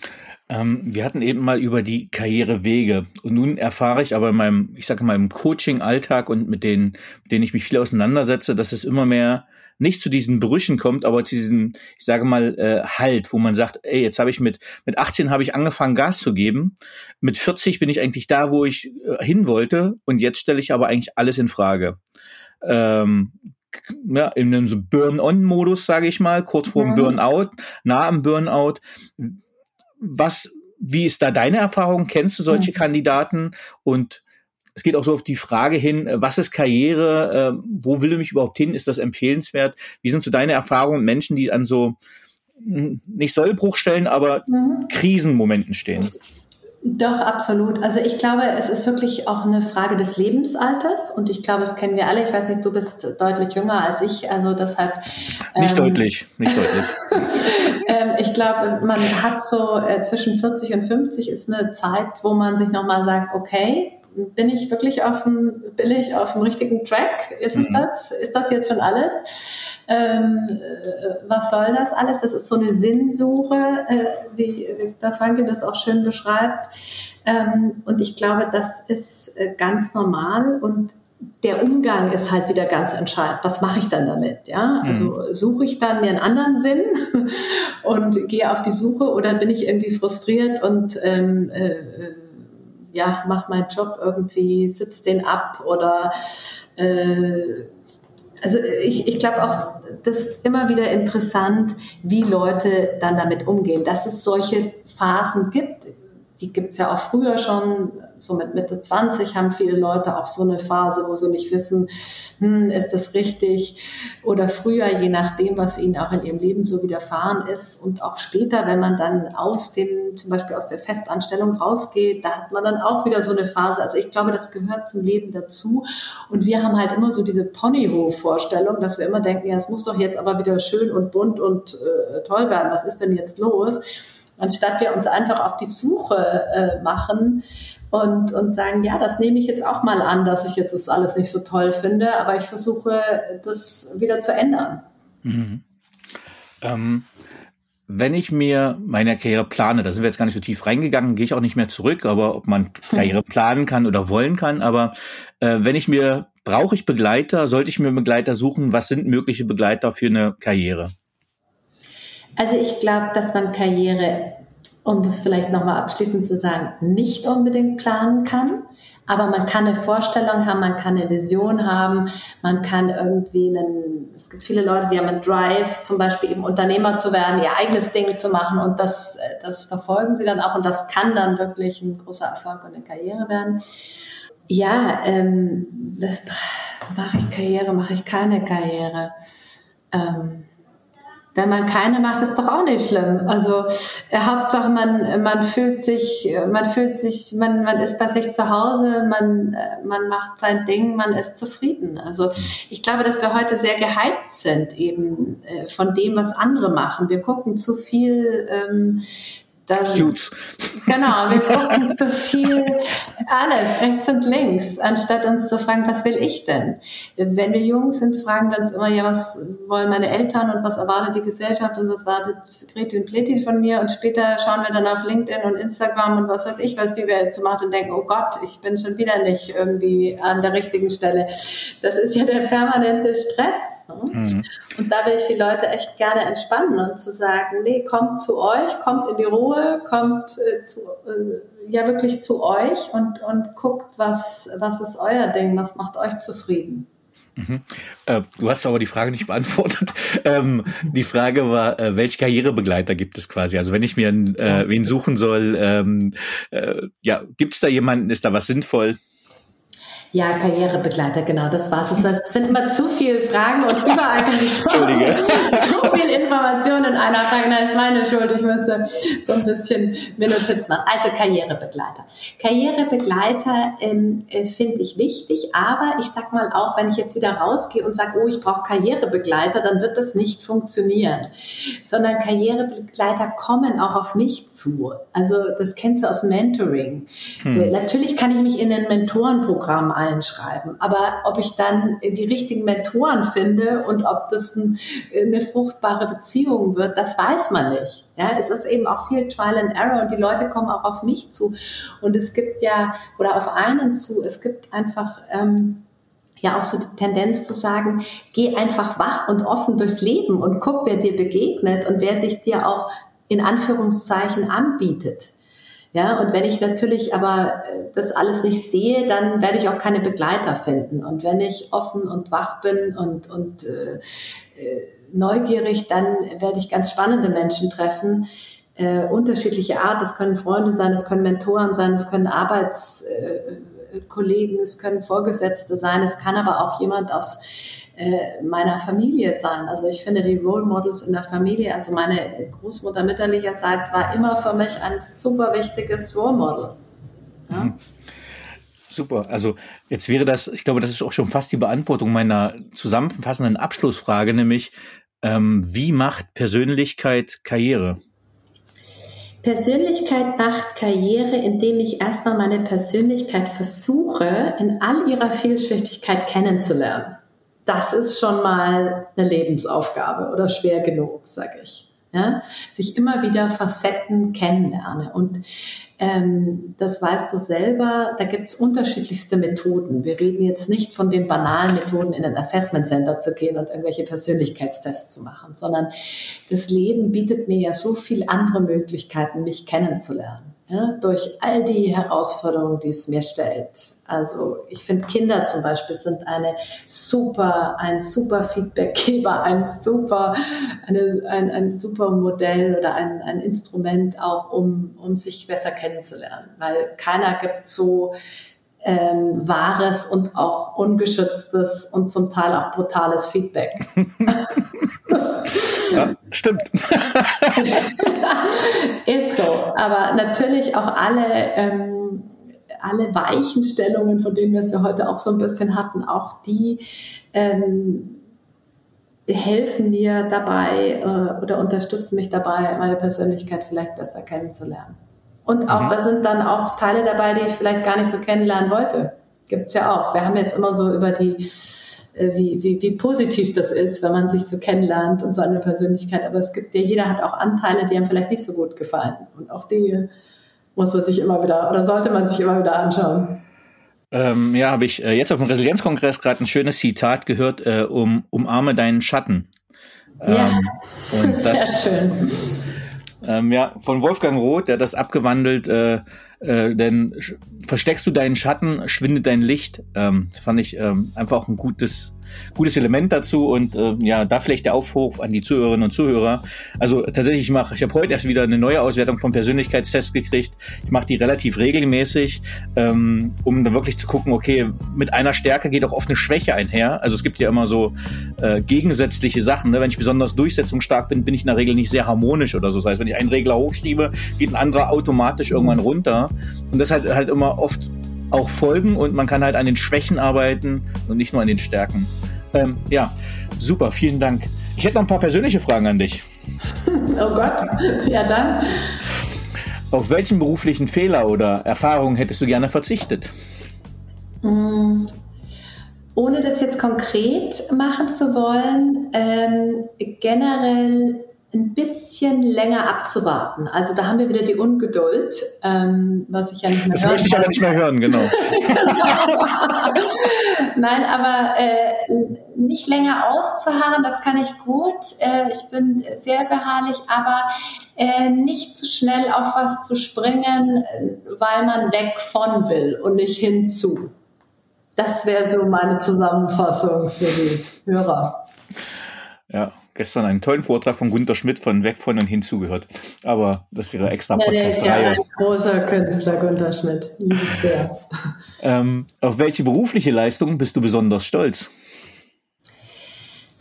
Ähm, wir hatten eben mal über die Karrierewege und nun erfahre ich aber in meinem, ich sage mal, im Coaching-Alltag und mit denen, mit denen ich mich viel auseinandersetze, dass es immer mehr nicht zu diesen Brüchen kommt, aber zu diesem, ich sage mal, äh, Halt, wo man sagt, ey, jetzt habe ich mit, mit 18 habe ich angefangen, Gas zu geben. Mit 40 bin ich eigentlich da, wo ich äh, hin wollte und jetzt stelle ich aber eigentlich alles in Frage. Ähm, ja, in einem so Burn-on-Modus, sage ich mal, kurz vor dem. Burnout, nah am Burnout. Was, wie ist da deine Erfahrung? Kennst du solche mhm. Kandidaten? Und es geht auch so auf die Frage hin, was ist Karriere? Äh, wo will du mich überhaupt hin? Ist das empfehlenswert? Wie sind so deine Erfahrungen Menschen, die an so hm, nicht Sollbruchstellen, aber mhm. Krisenmomenten stehen? Doch, absolut. Also ich glaube, es ist wirklich auch eine Frage des Lebensalters und ich glaube, das kennen wir alle. Ich weiß nicht, du bist deutlich jünger als ich, also deshalb. Nicht ähm, deutlich, nicht deutlich. ähm, ich glaube, man hat so äh, zwischen 40 und 50 ist eine Zeit, wo man sich nochmal sagt, okay, bin ich wirklich auf dem, bin ich auf dem richtigen Track? Ist es mhm. das? Ist das jetzt schon alles? Ähm, äh, was soll das alles? Das ist so eine Sinnsuche, äh, wie Viktor Frankl das auch schön beschreibt. Ähm, und ich glaube, das ist äh, ganz normal und der Umgang ist halt wieder ganz entscheidend. Was mache ich dann damit? Ja, also mhm. suche ich dann mir einen anderen Sinn und gehe auf die Suche oder bin ich irgendwie frustriert und ähm, äh, ja, mach meinen Job irgendwie, sitz den ab oder äh, also ich, ich glaube auch, das ist immer wieder interessant, wie Leute dann damit umgehen, dass es solche Phasen gibt. Die gibt es ja auch früher schon, so mit Mitte 20 haben viele Leute auch so eine Phase, wo sie nicht wissen, hm, ist das richtig oder früher, je nachdem, was ihnen auch in ihrem Leben so widerfahren ist und auch später, wenn man dann aus dem, zum Beispiel aus der Festanstellung rausgeht, da hat man dann auch wieder so eine Phase. Also ich glaube, das gehört zum Leben dazu und wir haben halt immer so diese Ponyhof-Vorstellung, dass wir immer denken, ja, es muss doch jetzt aber wieder schön und bunt und äh, toll werden. Was ist denn jetzt los? Anstatt wir uns einfach auf die Suche äh, machen, und, und sagen, ja, das nehme ich jetzt auch mal an, dass ich jetzt das alles nicht so toll finde, aber ich versuche, das wieder zu ändern. Mhm. Ähm, wenn ich mir meine Karriere plane, da sind wir jetzt gar nicht so tief reingegangen, gehe ich auch nicht mehr zurück, aber ob man Karriere planen kann oder wollen kann, aber äh, wenn ich mir, brauche ich Begleiter, sollte ich mir Begleiter suchen, was sind mögliche Begleiter für eine Karriere? Also ich glaube, dass man Karriere um das vielleicht nochmal abschließend zu sagen, nicht unbedingt planen kann. Aber man kann eine Vorstellung haben, man kann eine Vision haben, man kann irgendwie einen, es gibt viele Leute, die haben einen Drive, zum Beispiel eben Unternehmer zu werden, ihr eigenes Ding zu machen und das, das verfolgen sie dann auch und das kann dann wirklich ein großer Erfolg und eine Karriere werden. Ja, ähm, mache ich Karriere, mache ich keine Karriere. Ähm, wenn man keine macht, ist doch auch nicht schlimm. Also äh, Hauptsache man man fühlt sich man fühlt sich man man ist bei sich zu Hause, man äh, man macht sein Ding, man ist zufrieden. Also ich glaube, dass wir heute sehr gehypt sind eben äh, von dem, was andere machen. Wir gucken zu viel ähm, Suits. Genau, wir gucken zu viel alles, rechts und links, anstatt uns zu fragen, was will ich denn? Wenn wir jung sind, fragen wir uns immer, ja, was wollen meine Eltern und was erwartet die Gesellschaft und was erwartet Greti und Pleti von mir? Und später schauen wir dann auf LinkedIn und Instagram und was weiß ich, was die Welt so macht und denken, oh Gott, ich bin schon wieder nicht irgendwie an der richtigen Stelle. Das ist ja der permanente Stress. Ne? Mhm. Und da will ich die Leute echt gerne entspannen und zu sagen, nee, kommt zu euch, kommt in die Ruhe, kommt äh, zu, äh, ja wirklich zu euch und, und guckt, was, was ist euer Ding, was macht euch zufrieden. Mhm. Äh, du hast aber die Frage nicht beantwortet. Ähm, die Frage war, äh, welche Karrierebegleiter gibt es quasi? Also wenn ich mir äh, wen suchen soll, ähm, äh, ja, gibt es da jemanden, ist da was sinnvoll? Ja, Karrierebegleiter, genau, das war's. Es sind immer zu viele Fragen und überall kann ich zu viel Information in einer Frage. Da ist meine Schuld, ich müsste so ein bisschen mir Notizen machen. Also Karrierebegleiter. Karrierebegleiter ähm, äh, finde ich wichtig, aber ich sag mal auch, wenn ich jetzt wieder rausgehe und sage, oh, ich brauche Karrierebegleiter, dann wird das nicht funktionieren. Sondern Karrierebegleiter kommen auch auf mich zu. Also das kennst du aus Mentoring. Hm. Natürlich kann ich mich in ein Mentorenprogramm ein Zeilen schreiben. Aber ob ich dann die richtigen Mentoren finde und ob das ein, eine fruchtbare Beziehung wird, das weiß man nicht. Ja, es ist eben auch viel Trial and Error und die Leute kommen auch auf mich zu. Und es gibt ja, oder auf einen zu, es gibt einfach, ähm, ja auch so die Tendenz zu sagen, geh einfach wach und offen durchs Leben und guck, wer dir begegnet und wer sich dir auch in Anführungszeichen anbietet. Ja, und wenn ich natürlich aber äh, das alles nicht sehe, dann werde ich auch keine Begleiter finden. Und wenn ich offen und wach bin und, und äh, äh, neugierig, dann werde ich ganz spannende Menschen treffen, äh, unterschiedliche Art. Es können Freunde sein, es können Mentoren sein, es können Arbeitskollegen, es können Vorgesetzte sein, es kann aber auch jemand aus äh, meiner Familie sein. Also ich finde die Role Models in der Familie, also meine Großmutter mütterlicherseits war immer für mich ein super wichtiges Role Model. Ja? Mhm. Super. Also jetzt wäre das, ich glaube, das ist auch schon fast die Beantwortung meiner zusammenfassenden Abschlussfrage, nämlich ähm, wie macht Persönlichkeit Karriere? Persönlichkeit macht Karriere, indem ich erstmal meine Persönlichkeit versuche, in all ihrer Vielschichtigkeit kennenzulernen das ist schon mal eine Lebensaufgabe oder schwer genug, sage ich. Ja? Sich immer wieder Facetten kennenlerne. Und ähm, das weißt du selber, da gibt's unterschiedlichste Methoden. Wir reden jetzt nicht von den banalen Methoden, in ein Assessment Center zu gehen und irgendwelche Persönlichkeitstests zu machen, sondern das Leben bietet mir ja so viel andere Möglichkeiten, mich kennenzulernen ja, durch all die Herausforderungen, die es mir stellt. Also ich finde Kinder zum Beispiel sind eine super, ein super Feedbackgeber, ein super, eine, ein, ein super Modell oder ein, ein Instrument auch, um, um sich besser kennenzulernen. Weil keiner gibt so ähm, wahres und auch ungeschütztes und zum Teil auch brutales Feedback. Ja, stimmt. ist so. Aber natürlich auch alle, ähm, alle Weichenstellungen, von denen wir es ja heute auch so ein bisschen hatten, auch die ähm, helfen mir dabei äh, oder unterstützen mich dabei, meine Persönlichkeit vielleicht besser kennenzulernen. Und auch, mhm. da sind dann auch Teile dabei, die ich vielleicht gar nicht so kennenlernen wollte. Gibt's ja auch. Wir haben jetzt immer so über die äh, wie, wie, wie positiv das ist, wenn man sich so kennenlernt und seine Persönlichkeit. Aber es gibt ja, jeder hat auch Anteile, die einem vielleicht nicht so gut gefallen. Und auch die muss man sich immer wieder oder sollte man sich immer wieder anschauen. Ähm, ja, habe ich äh, jetzt auf dem Resilienzkongress gerade ein schönes Zitat gehört, äh, um umarme deinen Schatten. Ähm, ja, und sehr das, schön. Ähm, ja, von Wolfgang Roth, der das abgewandelt, äh, äh, denn versteckst du deinen Schatten, schwindet dein Licht. Ähm, fand ich ähm, einfach auch ein gutes gutes Element dazu und äh, ja, da vielleicht der Aufruf an die Zuhörerinnen und Zuhörer. Also tatsächlich, ich mache, ich habe heute erst wieder eine neue Auswertung vom Persönlichkeitstest gekriegt. Ich mache die relativ regelmäßig, ähm, um dann wirklich zu gucken, okay, mit einer Stärke geht auch oft eine Schwäche einher. Also es gibt ja immer so äh, gegensätzliche Sachen. Ne? Wenn ich besonders durchsetzungsstark bin, bin ich in der Regel nicht sehr harmonisch oder so. Das heißt, wenn ich einen Regler hochschiebe, geht ein anderer automatisch irgendwann runter. Und das halt halt immer oft auch folgen und man kann halt an den Schwächen arbeiten und nicht nur an den Stärken. Ähm, ja, super, vielen Dank. Ich hätte noch ein paar persönliche Fragen an dich. Oh Gott, ja dann. Auf welchen beruflichen Fehler oder Erfahrungen hättest du gerne verzichtet? Mm, ohne das jetzt konkret machen zu wollen, ähm, generell ein bisschen länger abzuwarten. Also da haben wir wieder die Ungeduld, ähm, was ich ja nicht mehr Das möchte ich aber nicht mehr hören, genau. Nein, aber äh, nicht länger auszuharren, das kann ich gut. Äh, ich bin sehr beharrlich, aber äh, nicht zu schnell auf was zu springen, weil man weg von will und nicht hinzu. Das wäre so meine Zusammenfassung für die Hörer. Ja, gestern einen tollen Vortrag von Gunter Schmidt von Weg von und hinzugehört. Aber das wäre extra Podcast. Ja, der ist ja ein großer Künstler, Gunter Schmidt. Liebe ich sehr. Ähm, auf welche berufliche Leistung bist du besonders stolz?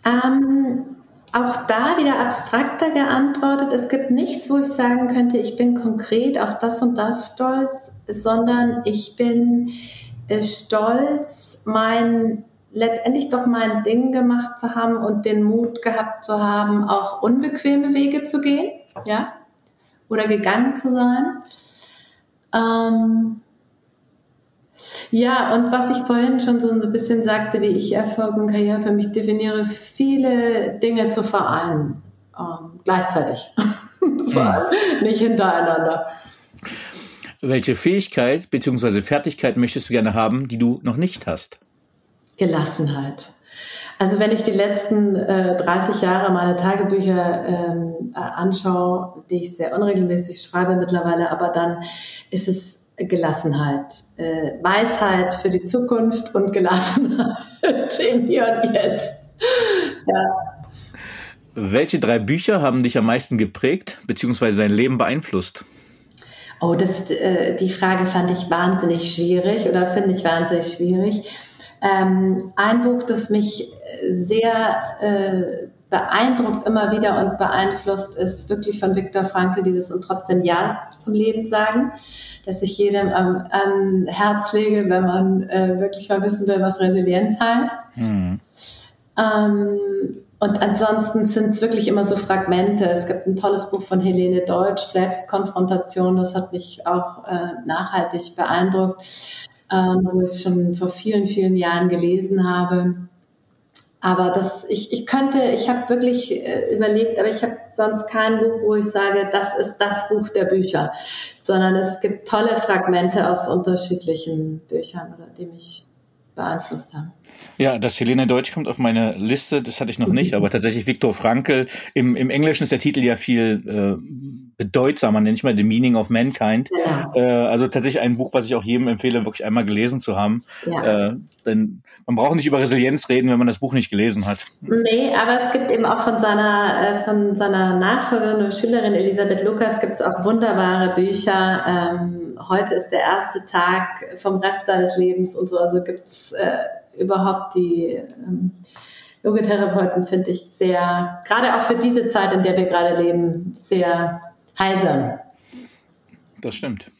Ähm, auch da wieder abstrakter geantwortet. Es gibt nichts, wo ich sagen könnte, ich bin konkret auf das und das stolz, sondern ich bin äh, stolz, mein letztendlich doch mal ein Ding gemacht zu haben und den Mut gehabt zu haben, auch unbequeme Wege zu gehen, ja, oder gegangen zu sein. Ähm, Ja, und was ich vorhin schon so ein bisschen sagte, wie ich Erfolg und Karriere für mich definiere, viele Dinge zu vereinen, ähm, gleichzeitig. Nicht hintereinander. Welche Fähigkeit bzw. Fertigkeit möchtest du gerne haben, die du noch nicht hast? Gelassenheit. Also wenn ich die letzten äh, 30 Jahre meine Tagebücher ähm, äh, anschaue, die ich sehr unregelmäßig schreibe mittlerweile, aber dann ist es Gelassenheit, äh, Weisheit für die Zukunft und Gelassenheit im Hier und Jetzt. Ja. Welche drei Bücher haben dich am meisten geprägt bzw. dein Leben beeinflusst? Oh, das, äh, die Frage fand ich wahnsinnig schwierig oder finde ich wahnsinnig schwierig. Ähm, ein Buch, das mich sehr äh, beeindruckt immer wieder und beeinflusst, ist wirklich von Viktor Frankl dieses und trotzdem Ja zum Leben sagen, dass ich jedem am, an Herz lege, wenn man äh, wirklich mal wissen will, was Resilienz heißt. Mhm. Ähm, und ansonsten sind es wirklich immer so Fragmente. Es gibt ein tolles Buch von Helene Deutsch, Selbstkonfrontation, das hat mich auch äh, nachhaltig beeindruckt, ähm, wo ich es schon vor vielen, vielen Jahren gelesen habe. Aber das, ich, ich könnte, ich habe wirklich äh, überlegt, aber ich habe sonst kein Buch, wo ich sage, das ist das Buch der Bücher, sondern es gibt tolle Fragmente aus unterschiedlichen Büchern, oder die mich beeinflusst haben. Ja, das Helene Deutsch kommt auf meine Liste, das hatte ich noch nicht, aber tatsächlich Viktor Frankl. Im, Im Englischen ist der Titel ja viel äh, bedeutsamer, nenne ich mal The Meaning of Mankind. Ja. Äh, also tatsächlich ein Buch, was ich auch jedem empfehle, wirklich einmal gelesen zu haben. Ja. Äh, denn man braucht nicht über Resilienz reden, wenn man das Buch nicht gelesen hat. Nee, aber es gibt eben auch von seiner, äh, von seiner Nachfolgerin und Schülerin Elisabeth Lukas gibt es auch wunderbare Bücher. Ähm, heute ist der erste Tag vom Rest deines Lebens und so. Also gibt's äh, überhaupt die ähm, Yoga-Therapeuten finde ich sehr, gerade auch für diese Zeit, in der wir gerade leben, sehr heilsam. Das stimmt.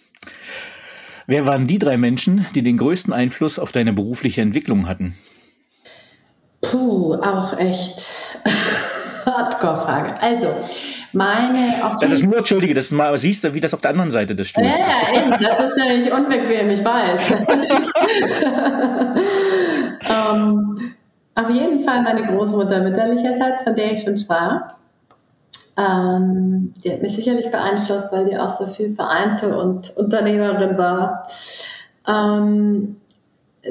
Wer waren die drei Menschen, die den größten Einfluss auf deine berufliche Entwicklung hatten? Puh, auch echt Hardcore-Frage. Also, meine. das ist nur, entschuldige, das mal, siehst du, wie das auf der anderen Seite des Stuhls ja, ist. Ja, eben, das ist nämlich unbequem, ich weiß. um, ähm, auf jeden Fall meine Großmutter mütterlicherseits, von der ich schon sprach. Ähm, die hat mich sicherlich beeinflusst, weil die auch so viel vereinte und Unternehmerin war. Ähm,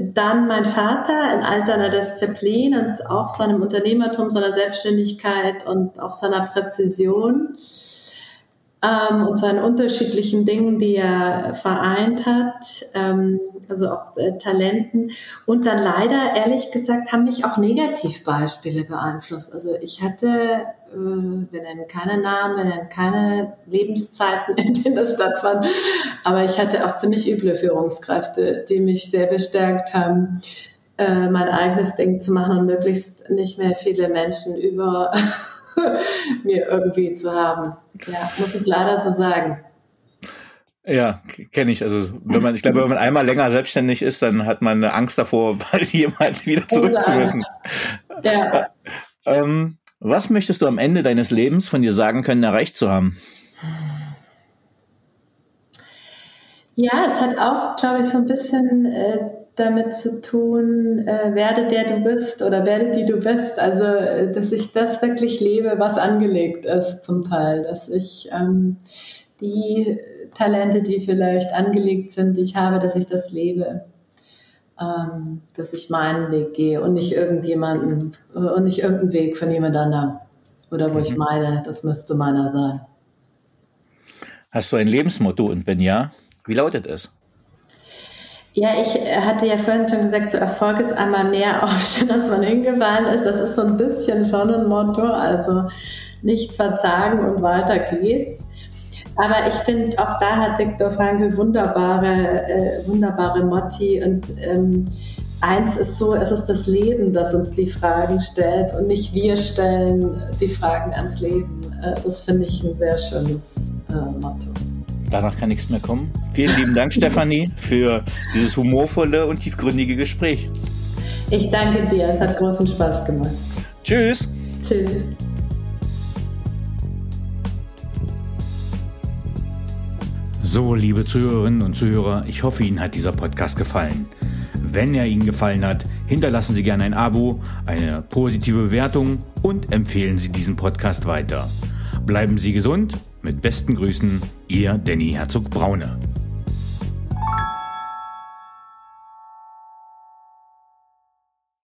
dann mein Vater in all seiner Disziplin und auch seinem Unternehmertum, seiner Selbstständigkeit und auch seiner Präzision ähm, und seinen unterschiedlichen Dingen, die er vereint hat, ähm, also auch äh, Talenten. Und dann leider, ehrlich gesagt, haben mich auch Negativbeispiele beeinflusst. Also ich hatte, wir nennen keine Namen, wir nennen keine Lebenszeiten, in denen das stattfand, aber ich hatte auch ziemlich üble Führungskräfte, die mich sehr bestärkt haben, äh, mein eigenes Ding zu machen und möglichst nicht mehr viele Menschen über mir irgendwie zu haben. Ja, muss ich leider so sagen. Ja, kenne ich. Also wenn man, ich glaube, wenn man einmal länger selbstständig ist, dann hat man eine Angst davor, jemals wieder zurück zu müssen. Ja. Ähm, was möchtest du am Ende deines Lebens von dir sagen können, erreicht zu haben? Ja, es hat auch, glaube ich, so ein bisschen äh, damit zu tun, äh, werde der du bist oder werde die du bist. Also, äh, dass ich das wirklich lebe, was angelegt ist zum Teil. Dass ich ähm, die Talente, die vielleicht angelegt sind, die ich habe, dass ich das lebe. Ähm, dass ich meinen Weg gehe und nicht irgendjemanden äh, und nicht irgendeinen Weg von jemand anderem. Oder wo mhm. ich meine, das müsste meiner sein. Hast du ein Lebensmotto und wenn ja, wie lautet es? Ja, ich hatte ja vorhin schon gesagt, so Erfolg ist einmal mehr aufstehen, als man hingefallen ist. Das ist so ein bisschen schon ein Motto. Also nicht verzagen und weiter geht's. Aber ich finde, auch da hat Viktor Frankl wunderbare, äh, wunderbare Motti und ähm, eins ist so, es ist das Leben, das uns die Fragen stellt und nicht wir stellen die Fragen ans Leben. Äh, das finde ich ein sehr schönes äh, Motto. Danach kann nichts mehr kommen. Vielen lieben Dank, Stefanie, für dieses humorvolle und tiefgründige Gespräch. Ich danke dir, es hat großen Spaß gemacht. Tschüss. So, liebe Zuhörerinnen und Zuhörer, ich hoffe, Ihnen hat dieser Podcast gefallen. Wenn er Ihnen gefallen hat, hinterlassen Sie gerne ein Abo, eine positive Bewertung und empfehlen Sie diesen Podcast weiter. Bleiben Sie gesund. Mit besten Grüßen, Ihr Danny Herzog Braune.